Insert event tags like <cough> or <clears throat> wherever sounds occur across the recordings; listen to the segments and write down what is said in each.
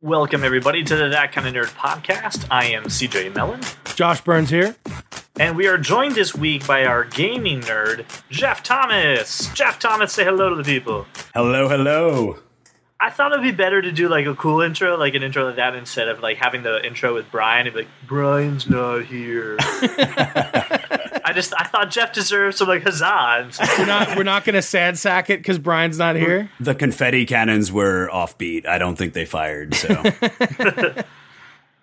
Welcome, everybody, to the That Kind of Nerd podcast. I am CJ Mellon, Josh Burns here. and we are joined this week by our gaming nerd, Jeff Thomas. Jeff Thomas, say hello to the people. Hello, hello. I thought it'd be better to do like a cool intro, like an intro like that, instead of like having the intro with Brian. It'd be like, Brian's not here. <laughs> <laughs> I just, I thought Jeff deserved some like huzzah. <laughs> We're not we're not gonna sad sack it because Brian's not here. The confetti cannons were offbeat. I don't think they fired. So <laughs> <laughs>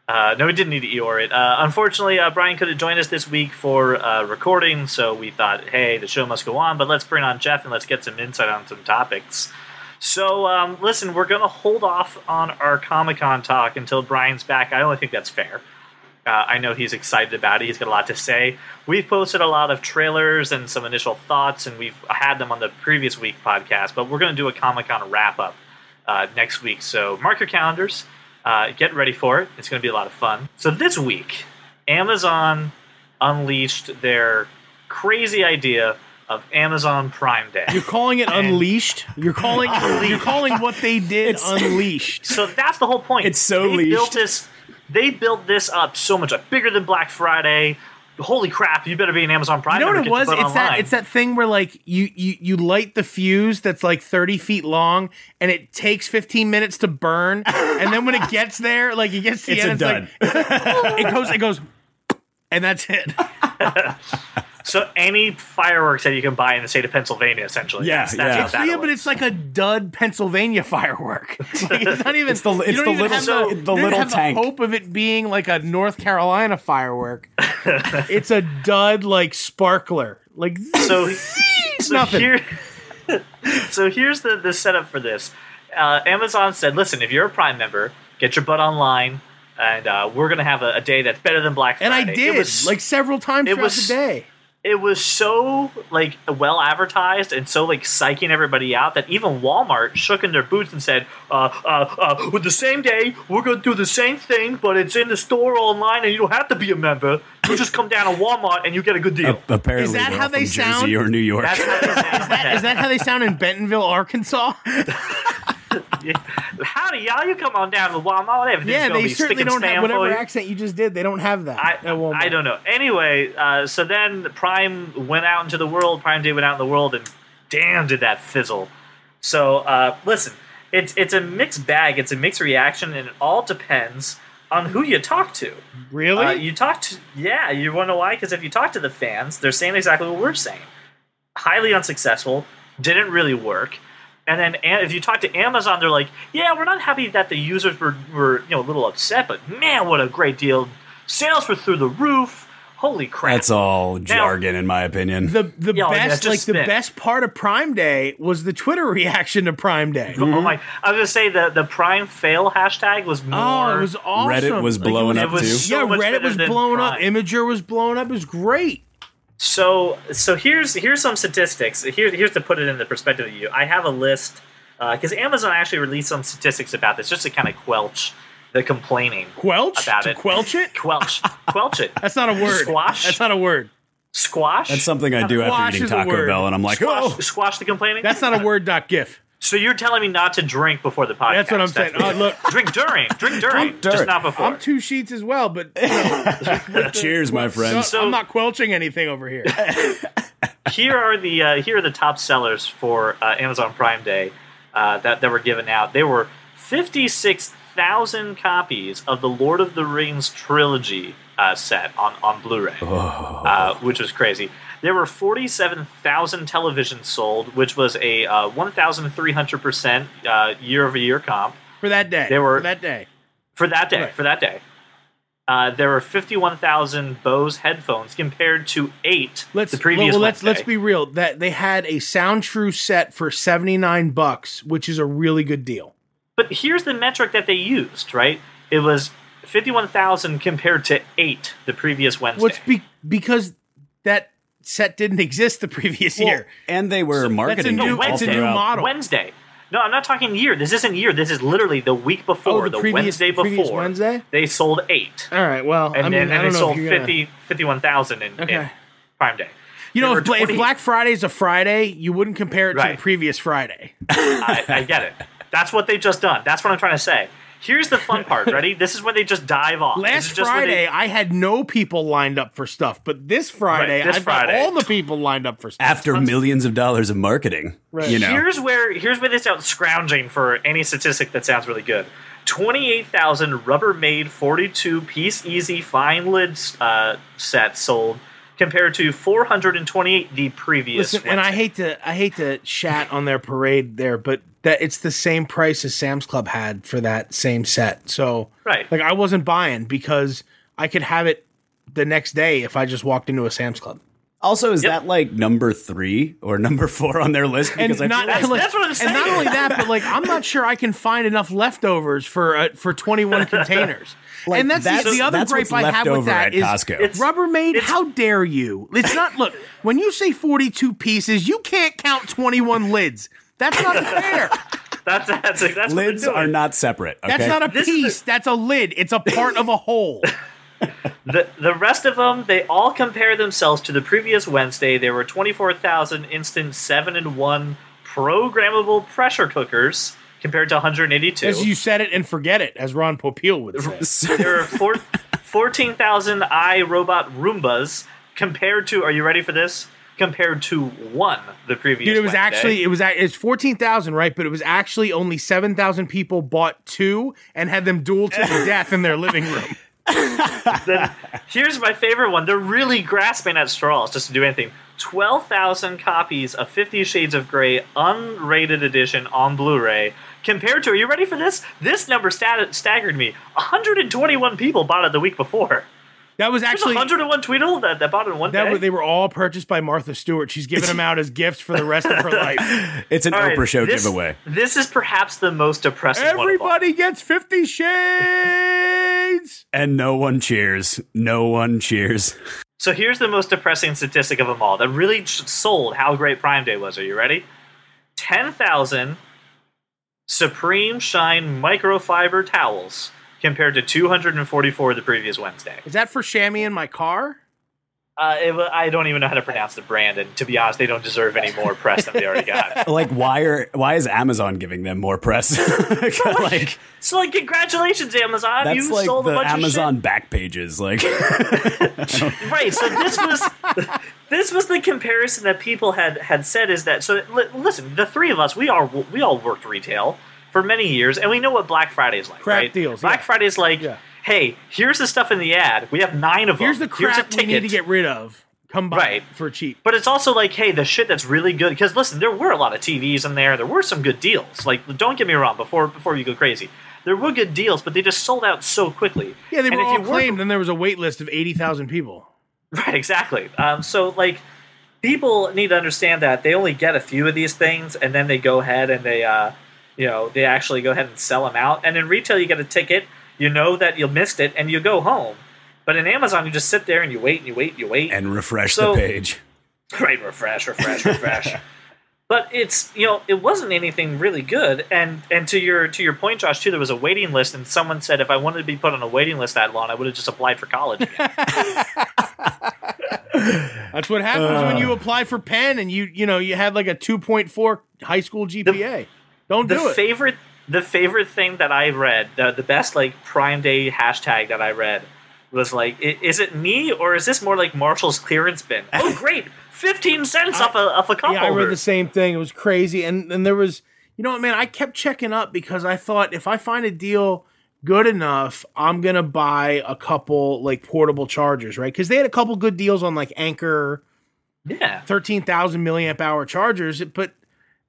Uh, no, we didn't need to Eeyore it. Uh, unfortunately, uh, Brian couldn't join us this week for uh, recording, so we thought, hey, the show must go on, but let's bring on Jeff and let's get some insight on some topics. So, um, listen, we're going to hold off on our Comic Con talk until Brian's back. I only think that's fair. Uh, I know he's excited about it. He's got a lot to say. We've posted a lot of trailers and some initial thoughts, and we've had them on the previous week podcast, but we're going to do a Comic Con wrap up uh, next week. So, mark your calendars. Uh, get ready for it. It's going to be a lot of fun. So this week, Amazon unleashed their crazy idea of Amazon Prime Day. You're calling it unleashed. You're calling you're calling what they did It's- unleashed. So that's the whole point. It's so they leashed. built this. They built this up so much, like, bigger than Black Friday. Holy crap! You better be an Amazon Prime. You know what it was? your butt It's that it's that thing where like you you you light the fuse that's like 30 feet long and it takes 15 minutes to burn, and then when it gets there, like it gets to the It's end, a it's like <laughs> it goes it goes, and that's it. <laughs> So any fireworks that you can buy in the state of Pennsylvania, essentially. Yeah, that's, that's yeah. what that yeah, but it's like a dud Pennsylvania firework. Like, <laughs> it's not even. It's the- you it's don't the even little- have so- the, the you don't little have tank. The hope of it being like a North Carolina firework. <laughs> it's a dud like sparkler. Like so, <laughs> so nothing. Here, so here's the, the setup for this. Uh, Amazon said, "Listen, if you're a Prime member, get your butt online, and uh, we're gonna have a, a day that's better than Black Friday. and Friday." I did It was, like several times it throughout was- the day. It was so like well advertised and so like psyching everybody out that even Walmart shook in their boots and said, uh, uh, uh, "With the same day, we're gonna do the same thing, but it's in the store online, and you don't have to be a member. You just come down to Walmart and you get a good deal." apparently, Is that how they from sound? Jersey or New York. That's how they <laughs> say Is that how they sound in Bentonville, Arkansas? <laughs> Howdy, y'all! You come on down to Walmart. Everything's yeah, they certainly don't have whatever accent you just did. They don't have that. I. I don't know. Anyway, uh, so then Prime went out into the world. Prime Day went out in the world, and damn, did that fizzle. So uh, listen, it's it's a mixed bag. It's a mixed reaction, and it all depends on who you talk to. Really? Uh, you talk to yeah. You want to know why? Because if you talk to the fans, they're saying exactly what we're saying. Highly unsuccessful. Didn't really work. And then a- if you talk to Amazon, they're like, "Yeah, we're not happy that the users were, were you know a little upset, but man, what a great deal! Sales were through the roof. Holy crap!" That's all jargon, in my opinion. the the Yeah, that's best just like the best part of Prime Day was the Twitter <laughs> reaction to Prime Day. Oh my! I was gonna say the the Prime fail hashtag was more. Oh, it was awesome. Reddit was Like, blowing it up was too. so yeah, Reddit was than blowing up. Prime. Imgur was blowing up. It was great. So so here's here's some statistics. Here, here's to put it in the perspective of you. I have a list uh, because Amazon actually released some statistics about this just to kind of quelch the complaining. Quelch About to it. quelch it. Quelch, quelch it. <laughs> That's not a word. Squash? That's not a word. Squash. That's something I do after eating Taco. Bell, and I'm like, squash, oh, squash the complaining. That's not a word. Dot gif. So you're telling me not to drink before the podcast. That's what I'm saying. Oh, look. drink during, drink during, Drink just not before. I'm two sheets as well, but you know, <laughs> cheers, my no, friends. So- I'm not quelching anything over here. <laughs> here are the uh, here are the top sellers for uh, Amazon Prime Day uh, that that were given out. They were fifty six thousand copies of the Lord of the Rings trilogy uh, set on on Blu-ray, uh, which was crazy. There were forty seven thousand televisions sold, which was a uh, one thousand three hundred percent year over year comp For that day. They were- for that day. for that day. Right. For that day. Uh, there were 51,000 Bose headphones compared to eight Let's the previous well, let's Wednesday. let's be real. That they had a Sound True set for 79 bucks, which is a really good deal. But here's the metric that they used, right? It was 51,000 compared to 8 the previous Wednesday. What's be- because that set didn't exist the previous year. and they were marketing new- it it's a new model. Wednesday. No, I'm not talking year. This isn't year. This is literally the week before, Oh, the the, previous- Wednesday previous before. Wednesday? They sold 8. All right, well, And I mean, then I and don't they know sold if you're gonna- 50 51,000 in, in Prime Day. You know, There if, were if 20 Black Friday's a Friday, you wouldn't compare it to Right. the previous Friday. <laughs> I, I get it. That's what they've just done. That's what I'm trying to say. Here's the fun part. Ready? This is when they just dive off. Last just Friday, they- I had no people lined up for stuff, but this Friday, Right, this I've Friday. got all the people lined up for stuff. After millions of dollars of marketing, Right. you know. Here's where here's where they start scrounging for any statistic that sounds really good. Twenty-eight thousand Rubbermaid forty-two piece easy find lid uh, sets sold, compared to four hundred and twenty-eight the previous. Listen, and I hate to I hate to chat on their parade there, but that it's the same price as Sam's Club had for that same set. So Right. like I wasn't buying because I could have it the next day if I just walked into a Sam's Club. Also, is Yep. that like number three or number four on their list? And Because I not feel like like, that's what I'm And not only that, but like I'm not sure I can find enough leftovers for uh, for 21 <laughs> containers. Like, and that's, the, that's- the other that's gripe I have with over that Costco. It's- Rubbermaid. it's- how dare you? It's not look when you say 42 pieces, you can't count 21 lids. That's not <laughs> fair. that's that's that's lids they're not separate. Okay? That's not a This is piece. That's a lid. It's a part of a whole. <laughs> The the rest of them, they all compare themselves to the previous Wednesday. There were twenty four thousand instant seven and one programmable pressure cookers compared to one hundred eighty two. As you said it and forget it, as Ron Popeil would say. <laughs> There are four, 14,000 iRobot Roombas compared to, are you ready for this? Compared to one the previous Dude, it was Wednesday. actually it was it's fourteen thousand, right? But it was actually only seven thousand people bought two and had them duel to the <laughs> death in their living room. <laughs> Then here's my favorite one. They're really grasping at straws just to do anything. 12,000 copies of Fifty Shades of Grey unrated edition on Blu ray. Compared to, are you ready for this? This number stat- staggered me. 121 people bought it the week before. That was There's actually 101 Tweedle that, that bought it in one that day. were, they were all purchased by Martha Stewart. She's giving them out as gifts for the rest of her <laughs> life. it's an All right, Oprah show this, giveaway. This is perhaps the most depressing one. Everybody gets Fifty Shades. And no one cheers. No one cheers. So here's the most depressing statistic of them all that really sold how great Prime Day was. Are you ready? 10,000 Supreme Shine microfiber towels compared to 244 the previous Wednesday. Is that for chamois in my car? Uh, it, I don't even know how to pronounce the brand, and to be honest, they don't deserve any more press than they already got. <laughs> Like, why are why is Amazon giving them more press? <laughs> like So, like, congratulations, Amazon! that's you like sold a the bunch Amazon back pages. Like. <laughs> Right. So this was this was the comparison that people had had said is that. So li- listen, the three of us, we are we all worked retail for many years, and we know what Black Friday is like. Crap right? deals, Black yeah. Friday is like, Yeah. Hey, here's the stuff in the ad. We have nine of Here's the them. Here's a crap we need to get rid of. Come by Right. for cheap. But it's also like, hey, the shit that's really good. Because listen, there were a lot of TVs in there. There were some good deals. Like, don't get me wrong. Before before you go crazy, there were good deals, but they just sold out so quickly. Yeah, they And were if all you claimed, and there was a wait list of eighty thousand people. <laughs> Right, exactly. Um, so, like, people need to understand that they only get a few of these things, and then they go ahead and they, uh, you know, they actually go ahead and sell them out. And in retail, you get a ticket, you know that you missed it, and you go home. But in Amazon, you just sit there and you wait and you wait and you wait. and refresh So- the page. <laughs> right, refresh, refresh, refresh. But it's you know it wasn't anything really good, and and to your to your point, Josh, too, there was a waiting list, and someone said if I wanted to be put on a waiting list that long, I would have just applied for college. <laughs> <laughs> That's what happens when you uh. apply for Penn and you you know you had like a two point four high school GPA. Don't the do it. favorite the favorite thing that I read, the, the best like Prime Day hashtag that I read was like, is it me or is this more like Marshall's clearance bin? <laughs> Oh, great, fifteen cents off a off a cup yeah, I holder. read the same thing. It was crazy, and and there was you know what, man. I kept checking up because I thought if I find a deal good enough, I'm gonna buy a couple like portable chargers, right? Because they had a couple good deals on like Anker yeah, thirteen thousand milliamp hour chargers, but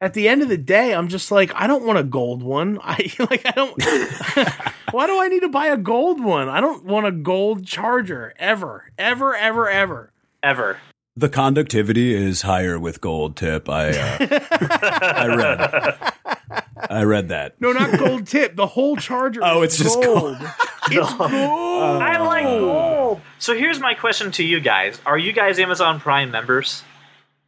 at the end of the day, I'm just like, I don't want a gold one. <laughs> I like, I don't. <laughs> why do I need to buy a gold one? I don't want a gold charger ever, ever, ever, ever. ever. The conductivity is higher with gold tip. I uh, <laughs> I read. I read that. No, not gold tip. The whole charger. Oh, is it's just gold. It's gold. I like gold. So here's my question to you guys: Are you guys Amazon Prime members?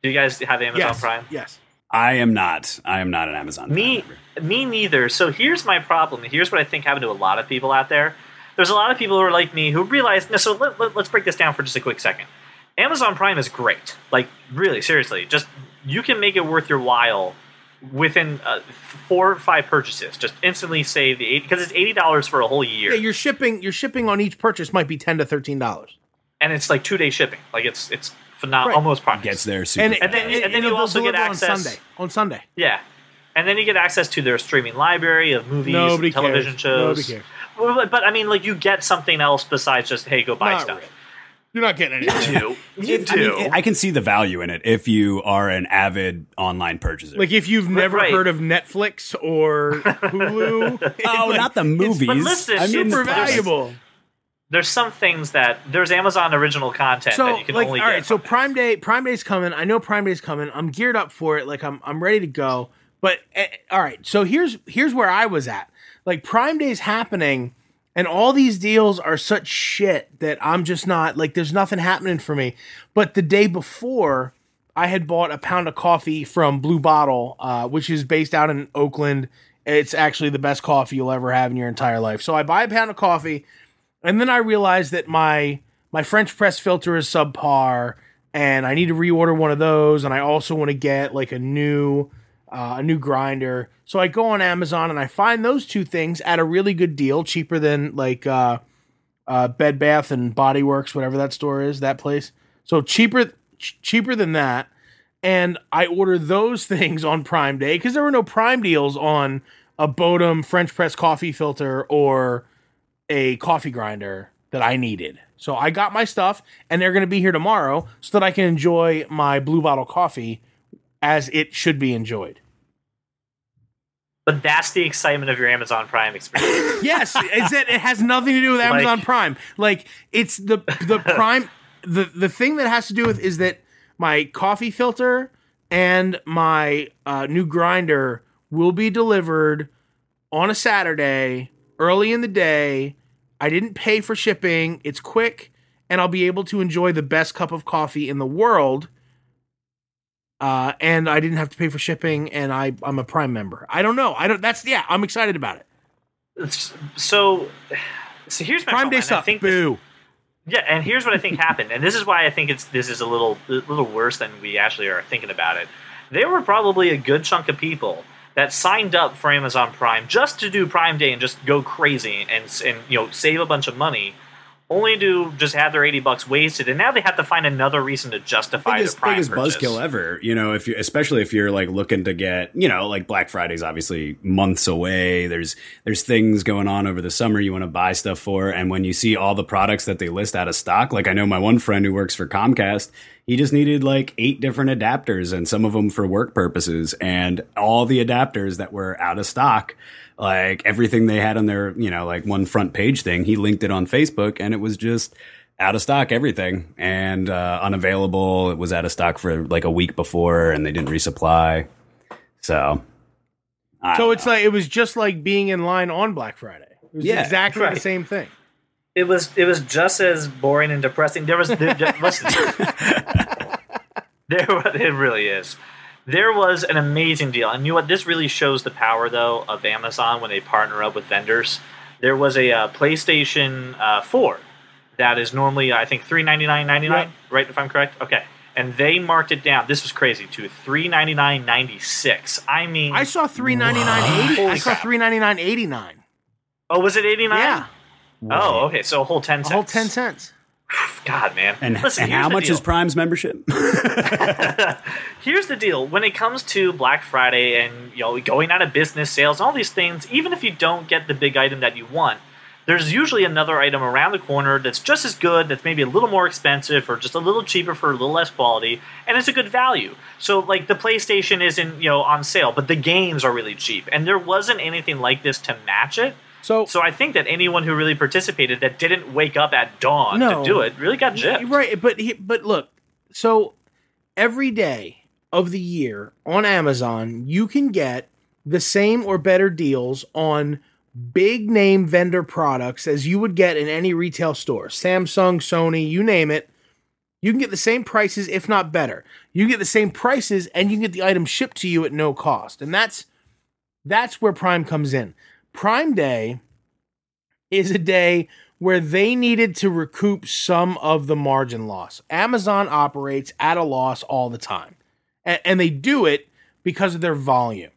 Do you guys have Amazon yes. Prime? Yes. I am not. I am not an Amazon. Me, me neither. So here's my problem. Here's what I think happened to a lot of people out there. There's a lot of people who are like me who realize. No, so let, let, let's break this down for just a quick second. Amazon Prime is great. Like really, seriously, just you can make it worth your while within uh, four or five purchases. Just instantly save the eight because it's eighty dollars for a whole year, Yeah, your shipping your shipping on each purchase might be ten to thirteen dollars. and it's like two day shipping. Like it's it's phenomenal, Right. almost price. Gets there super. And, And then- and then you they'll also get access- on Sunday. On Sunday. Yeah. And then you get access to their streaming library of movies, Nobody and television cares. shows. Nobody cares. But, but I mean, like you get something else besides just hey, go buy Not stuff. really. You're not getting anything. You do. <laughs> You I, mean. I can see the value in it if you are an avid online purchaser. Like if you've never right. heard of Netflix or <laughs> Hulu, oh, like, not the movies. but listen, I mean, super the price. valuable. There's some things that there's Amazon original content So that you can like, all only right, so. Prime Day, Prime Day's coming. I know Prime Day's coming. I'm geared up for it. Like I'm, I'm ready to go. But eh, all right, so here's here's where I was at. Like Prime Day's happening, and all these deals are such shit that I'm just not like. There's nothing happening for me. But the day before, I had bought a pound of coffee from Blue Bottle, uh, which is based out in Oakland. It's actually the best coffee you'll ever have in your entire life. So I buy a pound of coffee, and then I realized that my my French press filter is subpar, and I need to reorder one of those. And I also want to get like a new uh, a new grinder. So I go on Amazon and I find those two things at a really good deal, cheaper than like uh, uh, Bed Bath and Body Works, whatever that store is, that place. So cheaper ch- cheaper than that. And I order those <laughs> things on Prime Day because there were no Prime deals on a Bodum French press coffee filter or a coffee grinder that I needed. So I got my stuff and they're going to be here tomorrow so that I can enjoy my blue bottle coffee as it should be enjoyed. but that's the excitement of your Amazon Prime experience. <laughs> Yes, is that it has nothing to do with Amazon Like- Prime. Like it's the the <laughs> Prime the the thing that has to do with is that my coffee filter and my uh, new grinder will be delivered on a Saturday early in the day. I didn't pay for shipping. It's quick, and I'll be able to enjoy the best cup of coffee in the world. Uh, and I didn't have to pay for shipping, and I I'm a Prime member. I don't know. I don't. That's yeah. I'm excited about it. So, so here's my Prime Day stuff. think this- Boo. Yeah, and here's what I think happened, and this is why I think it's this is a little a little worse than we actually are thinking about it. There were probably a good chunk of people that signed up for Amazon Prime just to do Prime Day and just go crazy and and you know save a bunch of money, only to just have their eighty bucks wasted, and now they have to find another reason to justify biggest their Prime biggest purchase. buzzkill ever. You know, if you especially if you're like looking to get, you know, like Black Friday's obviously months away. There's there's things going on over the summer you want to buy stuff for, and when you see all the products that they list out of stock, like I know my one friend who works for Comcast, he just needed like eight different adapters, and some of them for work purposes, and all the adapters that were out of stock. Like everything they had on their, you know, like one front page thing, he linked it on Facebook, and it was just out of stock everything and uh, unavailable. It was out of stock for like a week before, and they didn't resupply. So, I So it's know. like it was just like being in line on Black Friday. It was Yeah, exactly right. the same thing. It was it was just as boring and depressing. There was there, there- <laughs> listen, there wa- it really is. There was an amazing deal, and you know what? This really shows the power though of Amazon when they partner up with vendors. There was a uh, PlayStation uh, Four that is normally I think three ninety nine ninety nine. Right, if I'm correct. Okay, and they marked it down. This was crazy to three ninety nine ninety six. I mean, I saw three ninety nine eighty. I saw three ninety nine eighty nine. oh, was it eighty nine? Yeah, Oh, okay. So a whole ten a cents. whole ten cents. <sighs> God, man. and, Listen, and how much is Prime's membership? <laughs> <laughs> Here's the deal: when it comes to Black Friday and you know going out of business sales, and all these things, even if you don't get the big item that you want, there's usually another item around the corner that's just as good, that's maybe a little more expensive or just a little cheaper for a little less quality, and it's a good value. So, like the PlayStation isn't you know on sale, but the games are really cheap, and there wasn't anything like this to match it. So, So I think that anyone who really participated that didn't wake up at dawn No. to do it really got gypped. right, but he, but look, so every day of the year on Amazon, you can get the same or better deals on big name vendor products as you would get in any retail store. Samsung, Sony, you name it. You can get the same prices, if not better. You get the same prices and you can get the item shipped to you at no cost. And that's that's where Prime comes in. Prime Day is a day where they needed to recoup some of the margin loss. Amazon operates at a loss all the time. And, and they do it because of their volume,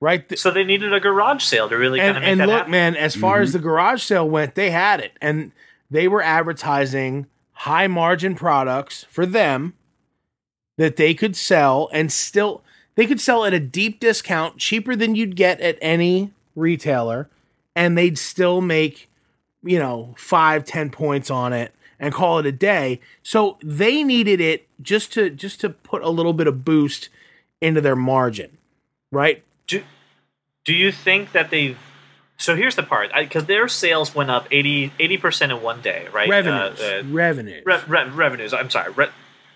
right? Th- So they needed a garage sale to really kind and of make and that look, happen. man, as far as mm-hmm. the garage sale went, they had it, and they were advertising high margin products for them that they could sell and still they could sell at a deep discount, cheaper than you'd get at any retailer, and they'd still make you know five ten points on it and call it a day. So they needed it just to just to put a little bit of boost into their margin, right? do, do you think that they so here's the part because their sales went up 80 percent in one day, right? Revenues, Uh, uh, revenues. re- re- revenues. I'm sorry, re-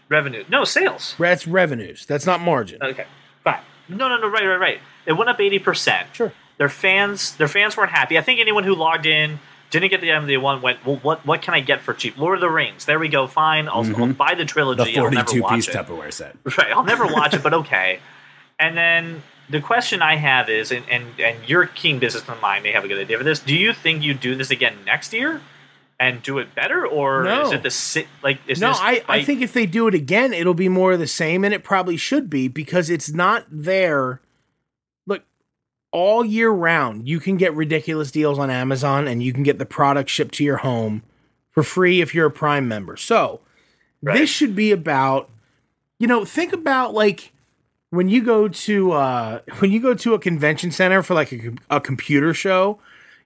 revenue. No sales. That's revenues. That's not margin. Okay, fine. No, no, no. Right, right, right. It went up eighty percent. Sure. Their fans, their fans weren't happy. I think anyone who logged in didn't get the item they want went. Well, what what can I get for cheap? Lord of the Rings. There we go. Fine. I'll, I'll buy the trilogy. Mm-hmm. The I'll never forty-two watch piece it. Tupperware set. <laughs> Right. I'll never watch it, but okay. And then the question I have is, and, and, and your keen businessman mind may have a good idea for this. Do you think you do this again next year and do it better, or No. is it the si- like? Is No, this I, I think if they do it again, it'll be more of the same, and it probably should be because it's not there. All year round, you can get ridiculous deals on Amazon, and you can get the product shipped to your home for free if you're a Prime member. So Right. this should be about, you know, think about like when you go to uh when you go to a convention center for like a, a computer show,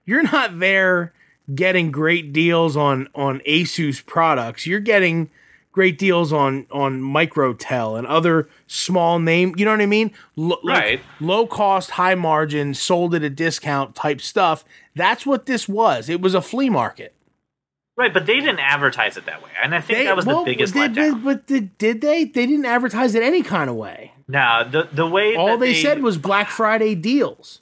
you're not there getting great deals on on Asus products. You're getting great deals on on Microtel and other small name. You know what I mean? Like Right. low cost, high margin, sold at a discount type stuff. That's what this was. It was a flea market. right, but they didn't advertise it that way, and I think They- that was well, the biggest did, letdown. But did, did they? They didn't advertise it any kind of way. Now, the the way All that they, said was Black Friday deals.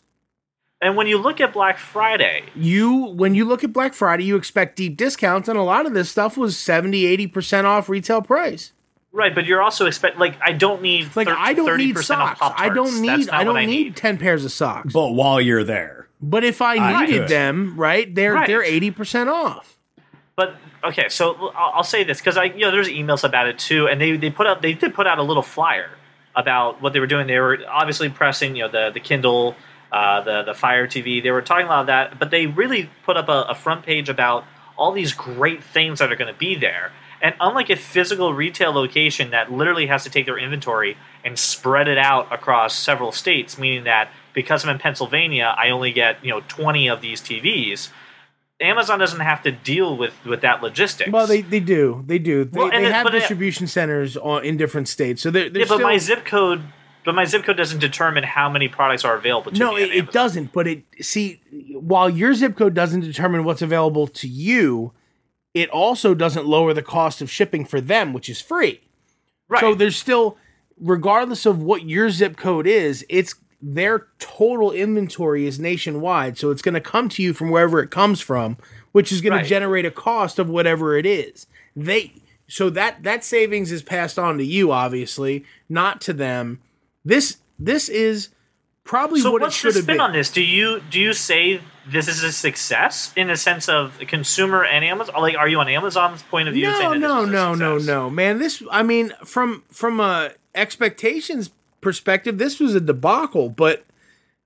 And when you look at Black Friday, You when you look at Black Friday, you expect deep discounts, and a lot of this stuff was 70, 80 percent off retail price. right? But you're also expect like I don't need Like thir- I don't need 30% of socks. I don't need. I don't I need ten pairs of socks. But, But while you're there, but if I I needed could. them, right, they're Right. they're eighty percent off. But okay, so I'll, I'll say this because I, you know, there's emails about it too, and they they put out they did put out a little flyer about what they were doing. They were obviously pressing, you know, the the Kindle, uh, the the Fire TV. They were talking about that, but they really put up a, a front page about all these great things that are going to be there. And unlike a physical retail location that literally has to take their inventory and spread it out across several states, meaning that because I'm in Pennsylvania, I only get you know 20 of these TVs. Amazon doesn't have to deal with with that logistics. Well, they, they do they do they, Well, they it- have it- distribution centers on, in different states. So they're, they're yeah, but my zip code, but my zip code doesn't determine how many products are available to no, me. on it, it doesn't. But it see while your zip code doesn't determine what's available to you, it also doesn't lower the cost of shipping for them, which is free. Right. So there's still, regardless of what your zip code is, it's their total inventory is nationwide. So it's going to come to you from wherever it comes from, which is going Right. to generate a cost of whatever it is. They so that that savings is passed on to you, obviously, not to them. This this is probably so what it what's the should have spin been. on this? Do you do you say this is a success in the sense of consumer and Amazon? Like, are you on Amazon's point of view? No, no, this is a no, no, no, man. This, I mean, from from a expectations perspective, this was a debacle. But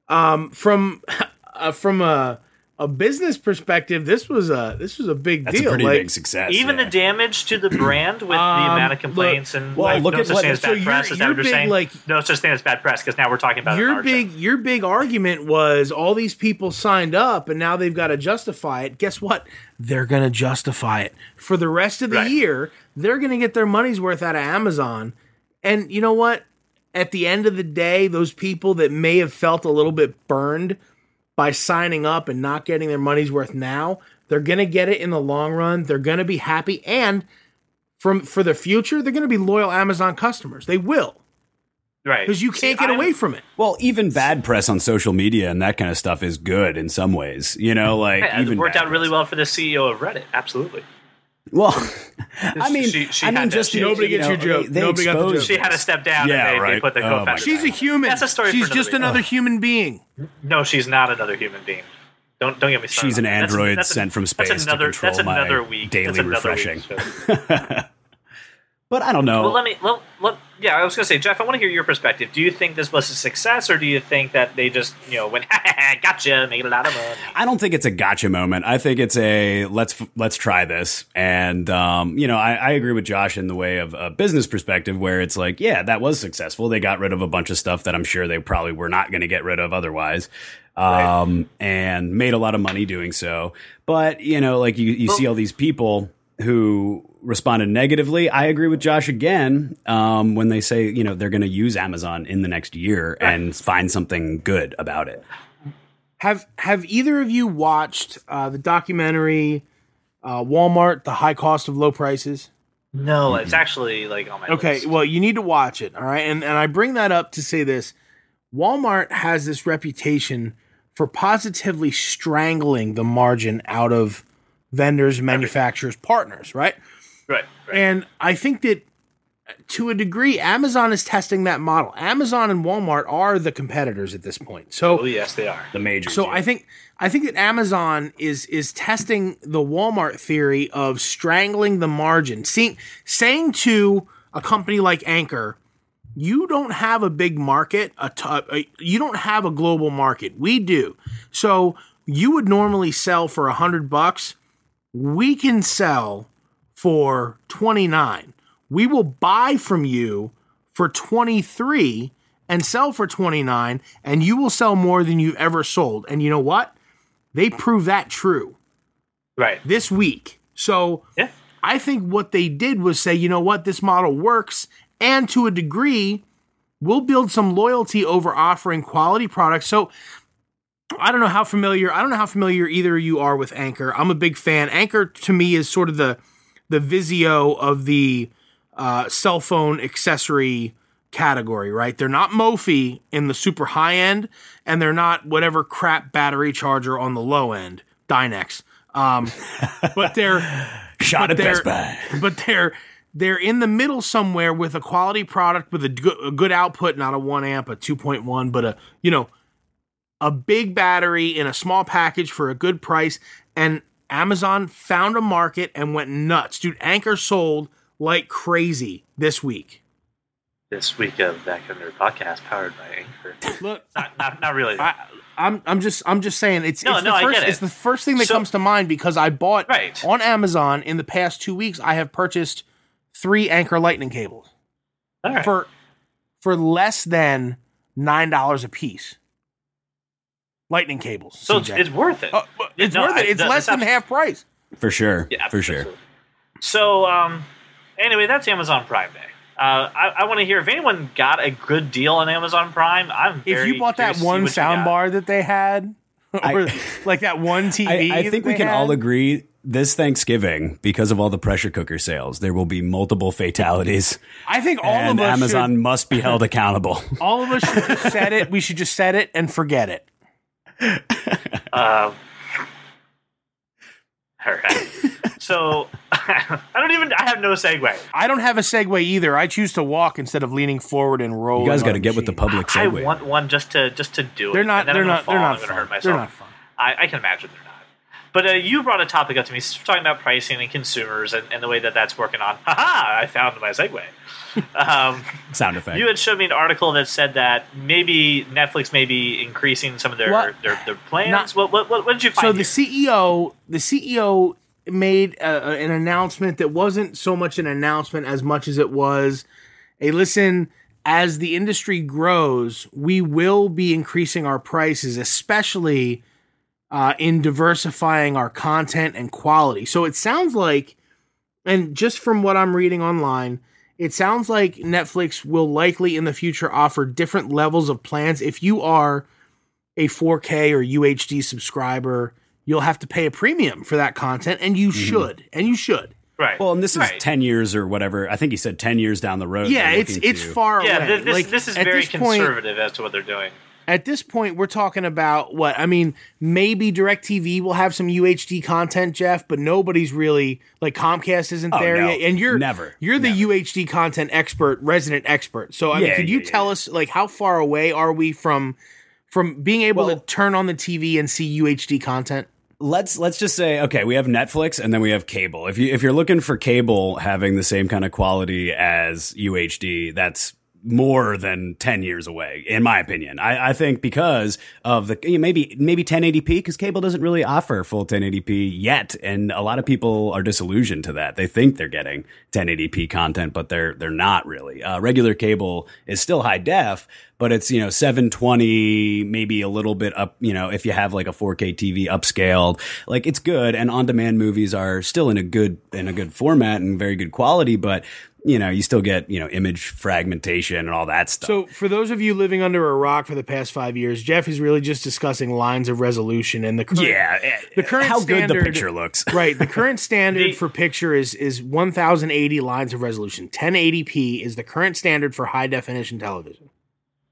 um, from <laughs> uh, from a a business perspective, this was a this was a big that's deal. a pretty like, big success. Even yeah. the damage to the brand with the Um, amount of look- complaints and well, like, look no at such what- thing as so bad press. you're- Is that what you're big, saying? like- no such thing as bad press because now we're talking about it on your big show. your big argument was all these people signed up and now they've got to justify it. Guess what? They're going to justify it for the rest of the Right. year. They're going to get their money's worth out of Amazon. And you know what? At the end of the day, those people that may have felt a little bit burned by signing up and not getting their money's worth now, they're going to get it in the long run. They're going to be happy and from for the future, they're going to be loyal Amazon customers. They will right because you can't get I'm- away from it. Well, even bad press on social media and that kind of stuff is good in some ways. You know, like Yeah, even it worked bad out really well for the CEO of Reddit. Absolutely. Well, <laughs> I mean, She- she I mean, had to- just she- Nobody you gets know, your joke. They, they Nobody got the joke. She had to step down Yeah, and they, they right. put the Oh, my co-founder. She's a human. That's a story She's for just another another human being. No, she's not another human being. Don't don't get me started. She's an on that. That's- android a- sent from space that's another, to control that's my another week. daily that's another refreshing. Week show. <laughs> But I don't know. Well, let me. Let, let, yeah, I was going to say, Jeff. I want to hear your perspective. Do you think this was a success, or do you think that they just, you know, went, <laughs> gotcha, making a lot of money? I don't think it's a gotcha moment. I think it's a let's let's try this. And um, you know, I, I agree with Josh in the way of a business perspective, where it's like, yeah, that was successful. They got rid of a bunch of stuff that I'm sure they probably were not going to get rid of otherwise. Um, and made a lot of money doing so. But you know, like you, you see all these people who responded negatively. I agree with Josh again um, when they say you know they're going to use Amazon in the next year and find something good about it. Have Have either of you watched uh, the documentary uh, Walmart: The High Cost of Low Prices? No, it's actually like on my Okay, list. well, you need to watch it. All right, and and I bring that up to say this: Walmart has this reputation for positively strangling the margin out of vendors, manufacturers, partners. Right. Right, right. And I think that to a degree, Amazon is testing that model. Amazon and Walmart are the competitors at this point. So oh yes, they are. The major. so I think I think that Amazon is is testing the Walmart theory of strangling the margin. Seeing saying to a company like Anker, you don't have a big market, a t- a- you don't have a global market. We do. So you would normally sell for a hundred bucks. We can sell for 29. We will buy from you for 23 and sell for 29 and you will sell more than you've ever sold. And you know what? They prove that true Right. this week. So Yeah. I think what they did was say, you know what, this model works, and to a degree, we'll build some loyalty over offering quality products. So I don't know how familiar I don't know how familiar either of you are with Anker. I'm a big fan. Anker to me is sort of the the Vizio of the uh, cell phone accessory category, right? They're not Mophie in the super high end, and they're not whatever crap battery charger on the low end, Dynex. Um, <laughs> but they're shot but at Best they're- Buy. <laughs> but they're they're in the middle somewhere with a quality product with a good, a good output, not a one amp, a two point one, but a you know a big battery in a small package for a good price. And Amazon found a market and went nuts, dude. Anker sold like crazy this week. This week of Back Under Podcast, powered by Anker. Look, not, not, not really. I, I'm I'm just I'm just saying it's No, it's no, the I first get it. it's the first thing that So- comes to mind because I bought Right. on Amazon in the past two weeks. I have purchased three Anker Lightning cables. Right. for for less than nine dollars a piece. Lightning cables. so it's, CJ. it's worth it. Uh, it's No, worth it. It's that- less than half price. For sure. Yeah, for sure. So, um, anyway, that's Amazon Prime Day. Uh, I, I want to hear if anyone got a good deal on Amazon Prime. I'm If you bought that curious to see one what sound bar that they had, <laughs> or I- like that one TV, <laughs> I, I that think we they can all agree this Thanksgiving, because of all the pressure cooker sales, there will be multiple fatalities, I think all and of us Amazon should, must be held <laughs> accountable. all of us should just set it. We should just set it and forget it. Um, all right. so <laughs> I don't even. I have no segue. I don't have a segue either. I choose to walk instead of leaning forward and roll. You guys got to get with the public I want one just to just to do it. They're not. They're I'm gonna not. They're not gonna fun. hurt myself. They're not fun. I, I can imagine they're not. But uh, you brought a topic up to me, talking about pricing and consumers and, and the way that that's working on. <laughs> Haha! I found my segue. <laughs> um, Sound effect. you had showed me an article that said that maybe Netflix may be increasing some of their What? their, their plans. Not- what, what, what, what did you find? So the here? CEO, the CEO made uh, an announcement that wasn't so much an announcement as much as it was a listen. As the industry grows, we will be increasing our prices, especially uh, in diversifying our content and quality. So it sounds like, and just from what I'm reading online, it sounds like Netflix will likely in the future offer different levels of plans. If you are a 4K or UHD subscriber, you'll have to pay a premium for that content, and you mm-hmm. should, and you should. right. well, and this is right. ten years or whatever. I think he said ten years down the road. Yeah, it's looking it's to- far Yeah, away. th- this, Like, this is very this point- conservative as to what they're doing. At this point, we're talking about what I mean. Maybe Directv will have some UHD content, Jeff, but nobody's really like Comcast isn't Oh, there no. yet, and you're Never. You're the Never. UHD content expert, resident expert. So I mean, Yeah, could you yeah, tell us like how far away are we from from being able Well- to turn on the TV and see UHD content? let's let's just say okay, we have Netflix and then we have cable. If you if you're looking for cable having the same kind of quality as UHD, that's more than 10 years away in my opinion. I, I think because of the you know, maybe maybe 1080p because cable doesn't really offer full 1080p yet and a lot of people are disillusioned to that. They think they're getting 1080p content but they're they're not really. Uh, regular cable is still high def but it's you know 720 maybe a little bit up you know if you have like a 4k tv upscaled. Like it's good and on demand movies are still in a good in a good format and very good quality but you know, you still get, you know, image fragmentation and all that stuff. So, for those of you living under a rock for the past five years, Jeff is really just discussing lines of resolution and the current, yeah, the current how standard, good the picture looks. <laughs> right, the <laughs> current standard The- for picture is is 1080 lines of resolution. 1080p is the current standard for high definition television.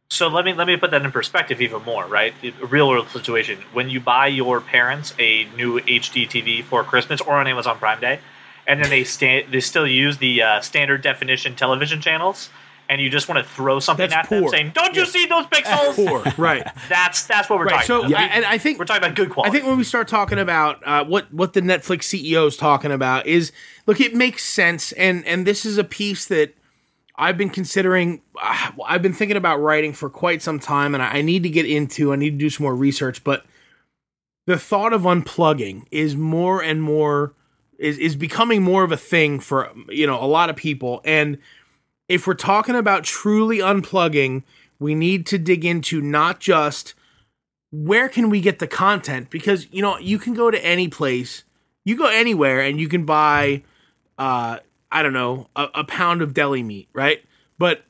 So let me let me put that in perspective even more, right? A real world situation. When you buy your parents a new HD TV for Christmas or on Amazon Prime Day, and then they sta- they still use the uh, standard definition television channels, and you just want to throw something That's at them saying, "Don't you see those pixels?" Poor, <laughs> right? That's that's what we're Right. So, talking about. I, and I think we're talking about good quality. I think when we start talking about uh, what what the Netflix CEO is talking about is look, it makes sense, and and this is a piece that I've been considering. Uh, I've been thinking about writing for quite some time, and I, I need to get into. I need to do some more research, but the thought of unplugging is more and more is is becoming more of a thing for you know a lot of people, and if we're talking about truly unplugging, we need to dig into not just where can we get the content? Because you know you can go to any place you go anywhere and you can buy uh i don't know a, a pound of deli meat right? But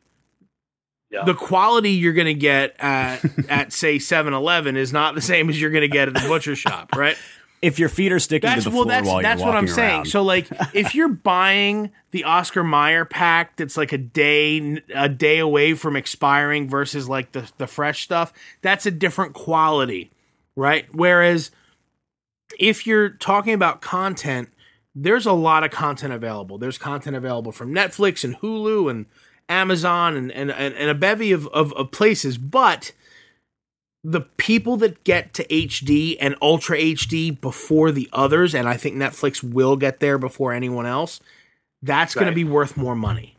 Yeah. the quality you're going to get at <laughs> at say 7-eleven is not the same as you're going to get at the butcher shop right if your feet are sticking that's to the well floor that's while that's you're walking what i'm walking saying. so like <laughs> if you're buying the oscar Mayer pack that's like a day a day away from expiring versus like the the fresh stuff that's a different quality right? Whereas if you're talking about content there's a lot of content available. There's content available from netflix and hulu and amazon and and, and, and a bevy of, of, of places. But the people that get to HD and Ultra HD before the others, and I think Netflix will get there before anyone else, that's going to be worth more money.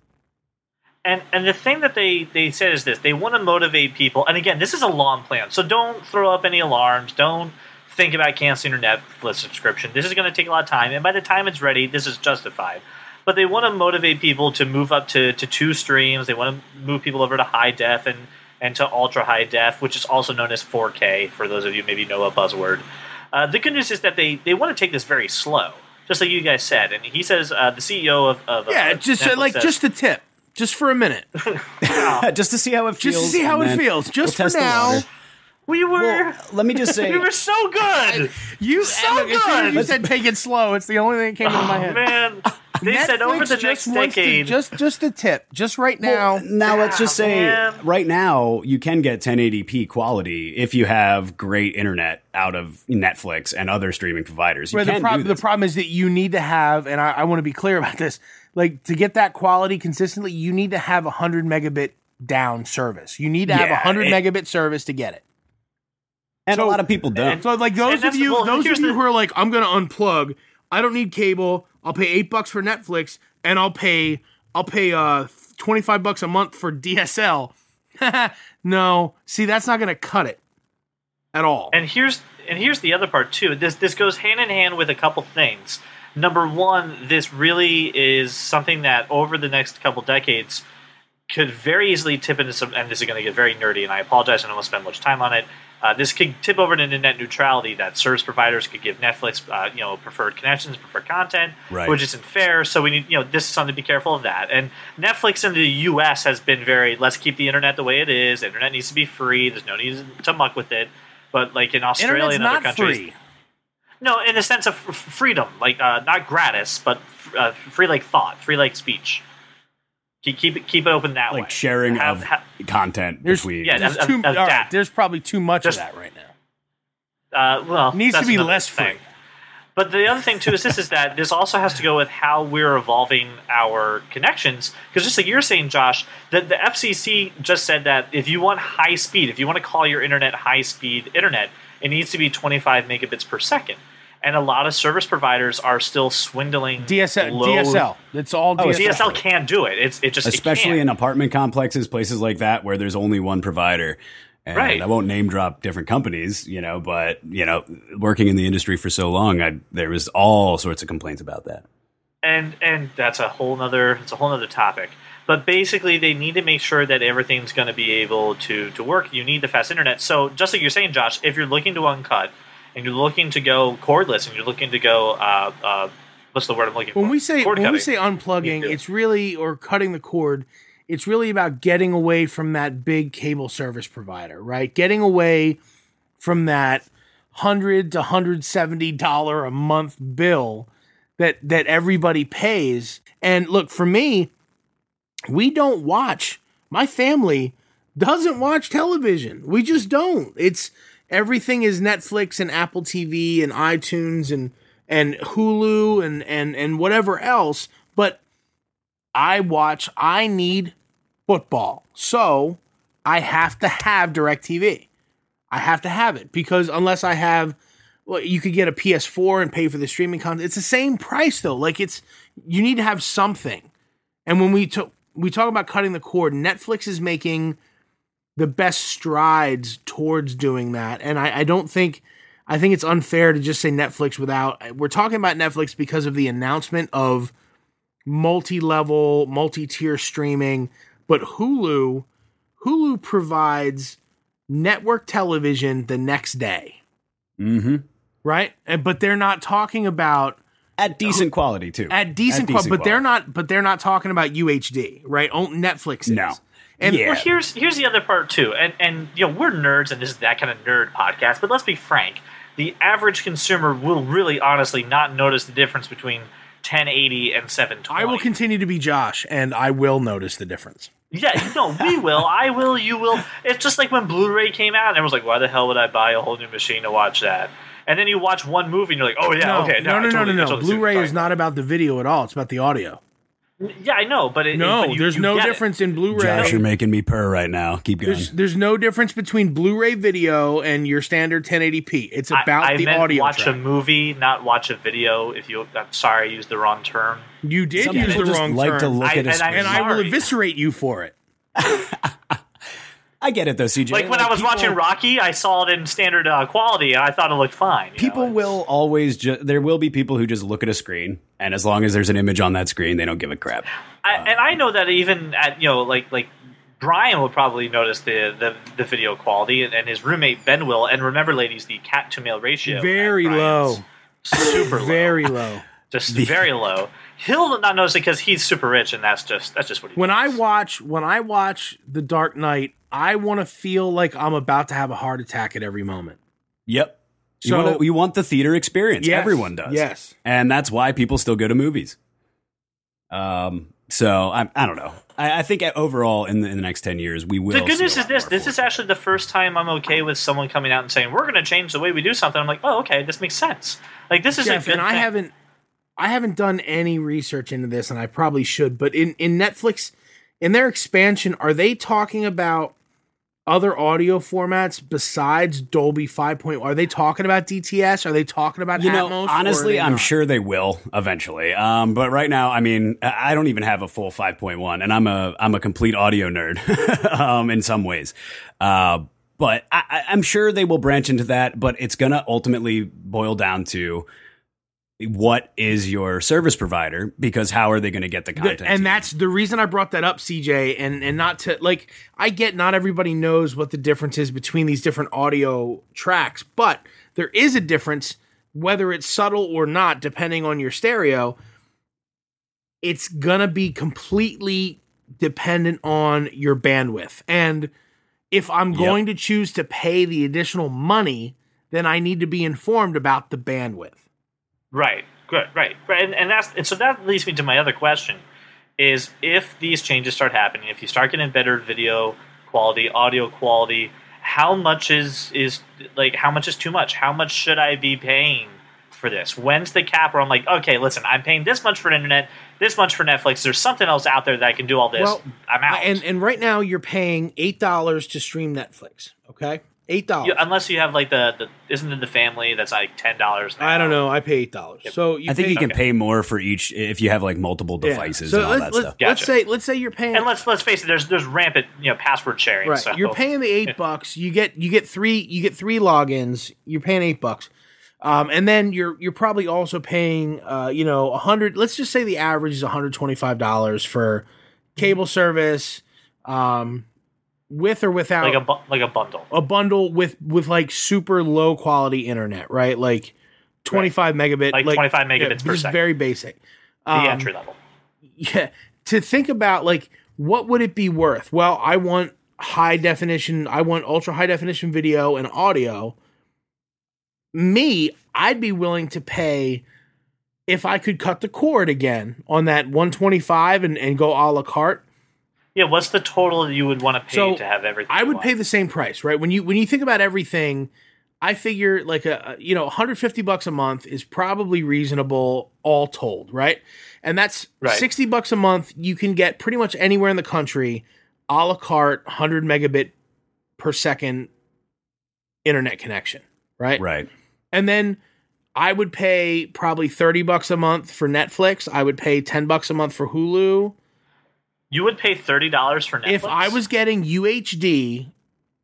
And and the thing that they they said is this: they want to motivate people. And again, this is a long plan, so don't throw up any alarms. Don't think about canceling your Netflix subscription. This is going to take a lot of time, and by the time it's ready, this is justified. But they want to motivate people to move up to, to two streams. They want to move people over to high def and, and to ultra high def, which is also known as 4K, for those of you who maybe know a buzzword. Uh, the good news is that they, they want to take this very slow, just like you guys said. And he says, uh, the CEO of, of Yeah, uh, just uh, Netflix like says- just the tip, just for a minute, <laughs> <laughs> just to see how it feels. just to see how it feels, just we'll for test the now. we were Well, let me just <laughs> say, we were so good. You So look, as soon as good. you said take it slow. It's the only thing that came into my Oh head. man, they said over Netflix the just next wants to- decade. just just a tip, just right now. Well, now let's just Ah, say man. right now you can get 1080p quality if you have great internet out of Netflix and other streaming providers. You Right, the, prob- the problem is that you need to have, and I, I want to be clear about this, like to get that quality consistently, you need to have a hundred megabit down service. You need to have a hundred it- megabit service to get it. and so- a lot of people don't. So like those of you, well, those of you the- who are like, I'm gonna unplug. I don't need cable. I'll pay eight bucks for Netflix, and I'll pay I'll pay uh twenty five bucks a month for DSL. <laughs> no, see that's not gonna cut it at all. And here's and here's the other part too. This this goes hand in hand with a couple things. Number one, this really is something that over the next couple decades could very easily tip into some. And this is going to get very nerdy, and I apologize. I don't want to spend much time on it. Uh, this could tip over into net neutrality that service providers could give Netflix, uh, you know, preferred connections, preferred content, Right. which isn't fair. So we need, you know, this is something to be careful of that. And Netflix in the U.S. has been very, let's keep the internet the way it is. The internet needs to be free. There's no need to muck with it. But like in Australia Internet's and other countries, free. no, in the sense of f- freedom, like uh, not gratis, but f- uh, free like thought, free like speech. Keep keep it keep it open that way. like sharing Have- of ha- content There's, between. Yeah, there's, of- too, of all right, that. there's probably too much Just- of that right now. uh, well, It needs to be less thing. free. But the other thing too is this: is that this also has to go with how we're evolving our connections. Because just like you're saying, Josh, the, the FCC just said that if you want high speed, if you want to call your internet high speed internet, it needs to be 25 megabits per second. And a lot of service providers are still swindling DSL, low- DSL. It's all Oh, DSL. DSL can't do it. It's it just especially can't. in apartment complexes, places like that where there's only one provider. And Right. I won't name drop different companies, you know, but you know, working in the industry for so long, I, there was all sorts of complaints about that. and and that's a whole nother it's a whole nother topic but basically they need to make sure that everything's going to be able to to work you need the fast internet so just like you're saying josh if you're looking to uncut and you're looking to go cordless and you're looking to go uh, uh, what's the word i'm looking for when we say Cord when we say unplugging, it's really or cutting the cord. It's really about getting away from that big cable service provider, right? Getting away from that hundred to hundred seventy dollar a month bill that that everybody pays. And look, for me, we don't watch. My family doesn't watch television. We just don't. It's everything is Netflix and Apple TV and iTunes and and Hulu and and and whatever else. But I watch. I need football, so I have to have DirecTV. I have to have it because unless I have, well, you could get a PS4 and pay for the streaming content. It's the same price though. Like it's you need to have something. And when we took we talk about cutting the cord, Netflix is making the best strides towards doing that. And I, I don't think I think it's unfair to just say Netflix without we're talking about Netflix because of the announcement of multi-level, multi-tier streaming, but Hulu Hulu provides network television the next day, Mm-hmm. right? But they're not talking about At decent quality too. at decent, quality, but they're not but they're not talking about UHD, right? Oh, Netflix is. No. And Yeah. Well, here's here's the other part too, and and you know we're nerds, and this is that kind of nerd podcast. But let's be frank, the average consumer will really, honestly, not notice the difference between 1080 and 720. I will continue to be Josh, and I will notice the difference. Yeah, know, we <laughs> will. I will. You will. It's just like when Blu-ray came out, and everyone's like, "Why the hell would I buy a whole new machine to watch that?" And then you watch one movie, and you're like, "Oh yeah, no, okay, no, no, no, totally- I no, no. totally Blu-ray is not about the video at all. It's about the audio. About. Yeah, I know, but it, No, but you- there's you no get it. difference in Blu-ray. Josh, you're making me purr right now. Keep going. There's there's no difference between Blu-ray video and your standard 1080p. It's about I, the meant audio watch track. a movie, not watch a video. If you, I'm sorry, I used the wrong term. you did Some use the just wrong like term, to look I- at a and I- and I will eviscerate you for it. <laughs> I get it though, CJ. Like when I was people- watching Rocky, I saw it in standard uh, quality, and I thought it looked fine. People know? will always just. There will be people who just look at a screen, and as long as there's an image on that screen, they don't give a crap. I, and I know that even at you know like like Brian will probably notice the the, the video quality, and, and his roommate Ben will. And remember, ladies, the cat to male ratio Very low. super low, Very low. <laughs> just very low. He'll not notice it because he's super rich, and that's just that's just what he. When I watch when I watch The Dark Knight, I want to feel like I'm about to have a heart attack at every moment. Yep. You, So- want, you want the theater experience. Yes, Everyone does. Yes. and that's why people still go to movies. Um. So I, I don't know. I, I think overall in the, in the next ten years we will. the good news is this: this is actually the first time I'm okay with someone coming out and saying we're going to change the way we do something. I'm like, oh, okay, this makes sense. Like this is Jeff, a good and I thing. haven't I haven't done any research into this and I probably should, but in, in Netflix in their expansion, are they talking about other audio formats besides Dolby 5.0? Are they talking about DTS? Are they talking about You know, Atmos? are honestly, I'm sure they will eventually. Um, but right now, I mean, I don't even have a full 5.1, and I'm a I'm a complete audio nerd <laughs> um, in some ways. Uh, but I, I- I'm sure they will branch into that. But it's gonna ultimately boil down to what is your service provider because how are they going to get the content? to and that's the reason I brought that up, CJ, and and not to like I get not everybody knows what the difference is between these different audio tracks, but there is a difference whether it's subtle or not, depending on your stereo. It's gonna be completely dependent on your bandwidth, and if I'm Yep. going to choose to pay the additional money, then I need to be informed about the bandwidth. Right. Good. Right. Right. And, and that's and so that leads me to my other question: is if these changes start happening, if you start getting better video quality, audio quality, how much is is like how much is too much? How much should I be paying for this? When's the cap where I'm like, okay, listen, I'm paying this much for internet, this much for Netflix. There's something else out there that I can do all this. Well, I'm out. And and right now you're paying eight dollars to stream Netflix. Okay, Eight dollars. Unless you have like the, the isn't it the family that's like ten dollars. I don't know. I pay eight dollars. So you I think pay, you can Okay. pay more for each if you have like multiple yeah. devices So and let's, that let's, stuff. let's say let's say you're paying And let's let's face it, there's there's rampant you know password sharing. right. So You're paying the eight bucks. You get you get three you get three logins. You're paying eight bucks. Um, and then you're you're probably also paying uh, you know a hundred. Let's just say the average is one hundred twenty five dollars for cable service, um, with or without like a bu- like a bundle. a bundle with with like super low quality internet, right? Like 25 megabit, Like 25 megabits per second. Very basic. The Um, entry level. yeah. To think about like what would it be worth? Well, I want high definition, I want ultra high definition video and audio. Me, I'd be willing to pay if I could cut the cord again on that 125 and, and go a la carte. Yeah, what's the total you would want to pay So, to have everything? I would pay the same price, right? When you when you think about everything, I figure like a, a you know 150 bucks a month is probably reasonable all told, right? And that's Right. 60 bucks a month you can get pretty much anywhere in the country a la carte 100 megabit per second internet connection, right? Right. And then I would pay probably 30 bucks a month for Netflix. I would pay 10 bucks a month for Hulu. You would pay thirty dollars for Netflix If I was getting UHD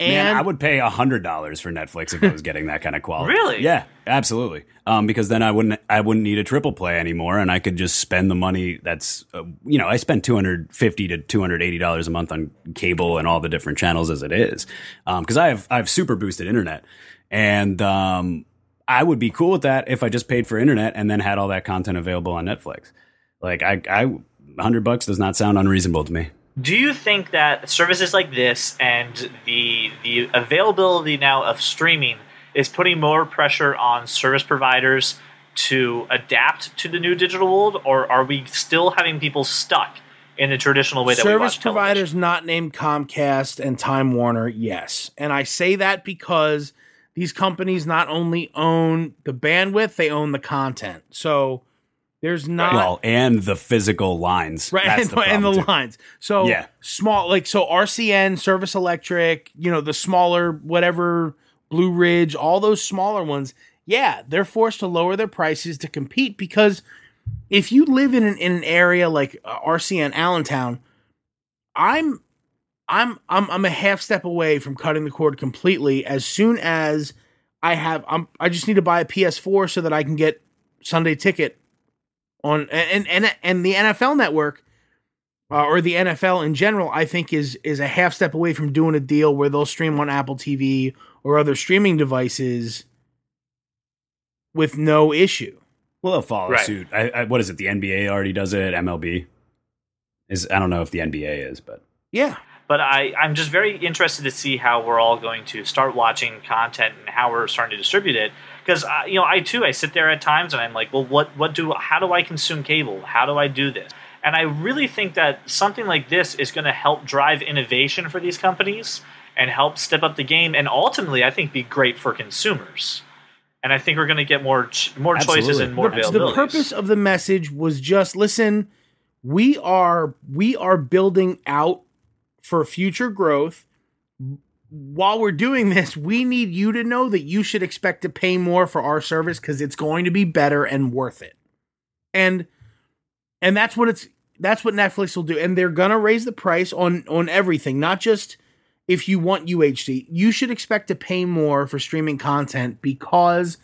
and Man, I would pay hundred dollars for Netflix if I was getting that kind of quality. Really? Yeah, absolutely. Um, because then I wouldn't I wouldn't need a triple play anymore, and I could just spend the money. That's uh, you know I spend two hundred fifty to two hundred eighty dollars a month on cable and all the different channels as it is. Because I have I have super boosted internet, and um, I would be cool with that if I just paid for internet and then had all that content available on Netflix. Like I I hundred bucks does not sound unreasonable to me. Do you think that services like this and the the availability now of streaming is putting more pressure on service providers to adapt to the new digital world, or are we still having people stuck in the traditional way that we service watch television? providers not named Comcast and Time Warner, yes. And I say that because these companies not only own the bandwidth, they own the content. So there's not well, and the physical lines, right That's <laughs> and, the and the too. lines. So Yeah. small like so RCN, Service Electric, you know, the smaller whatever Blue Ridge, all those smaller ones, yeah, they're forced to lower their prices to compete because if you live in an in an area like uh, RCN Allentown, I'm I'm I'm I'm a half step away from cutting the cord completely as soon as I have I'm I just need to buy a PS4 so that I can get Sunday ticket on and and and the NFL network uh, or the NFL in general I think is is a half step away from doing a deal where they'll stream on Apple TV or other streaming devices with no issue. Well, they'll follow Right. suit. I, I, what is it? The NBA already does it. MLB is. I don't know if the NBA is, but Yeah. but I, I'm just very interested to see how we're all going to start watching content and how we're starting to distribute it. Because you know, I too, I sit there at times and I'm like, well, what, what do, how do I consume cable? How do I do this? And I really think that something like this is going to help drive innovation for these companies and help step up the game, and ultimately, I think be great for consumers. And I think we're going to get more ch- more choices and more the, availability. the purpose of the message was just listen we are we are building out for future growth while we're doing this we need you to know that you should expect to pay more for our service because it's going to be better and worth it and and that's what it's that's what netflix will do and they're gonna raise the price on on everything not just if you want UHD, you should expect to pay more for streaming content because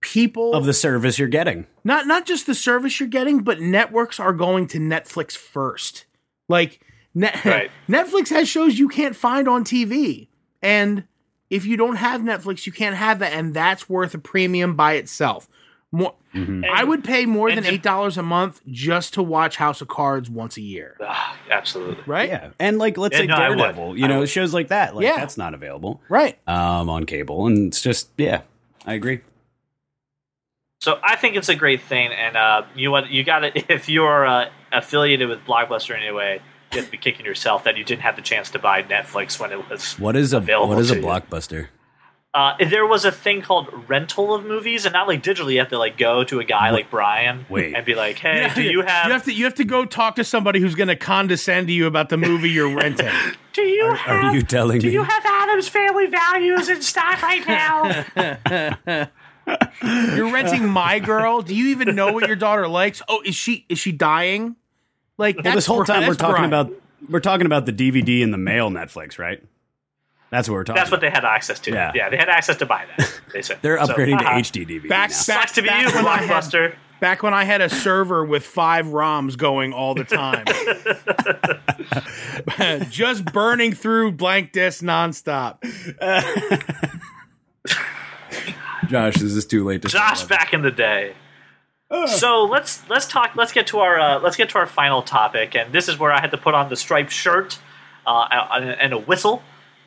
people of the service you're getting. not not just the service you're getting, but networks are going to Netflix first. Like net, Right. <laughs> Netflix has shows you can't find on TV, and if you don't have Netflix, you can't have that, and that's worth a premium by itself. More, Mhm. I would pay more than eight dollars a month just to watch House of Cards once a year, Ah, absolutely. right? Yeah, and like let's Yeah, say no, Daredevil, you know, would. shows like that, like Yeah. that's not available Right. um, on cable, and it's just yeah, I agree. So I think it's a great thing, and uh, you want you got to <laughs> if you're uh, affiliated with Blockbuster anyway, you have to be kicking yourself that you didn't have the chance to buy Netflix when it was. What is a Available what is a blockbuster? Uh, there was a thing called rental of movies, and not like digitally. You have to like go to a guy like Brian Wait. and be like, "Hey, Yeah, do you have, You have to you have to go talk to somebody who's going to condescend to you about the movie you're <laughs> renting. do you Are, have are you telling do me? you have Addams Family Values in stock right now. <laughs> You're renting My Girl. Do you even know what your daughter likes? Oh, is she is she dying? Like Well, this whole time we're talking Brian. about we're talking about the DVD in the mail Netflix, right? That's what we're talking. That's what they had access to. Yeah. Yeah, they had access to buy that. They said <laughs> They're So, upgrading haha. to uh-huh. HD DVD Back- now. back- Sucks to be Back you, when I had- Blockbuster. back when I had a server with five ROMs going all the time, <laughs> <laughs> just burning through blank disc nonstop. Josh, is this too late to Josh back in the day. <laughs> So let's let's talk. Let's get to our uh, let's get to our final topic, and this is where I had to put on the striped shirt uh, and and a whistle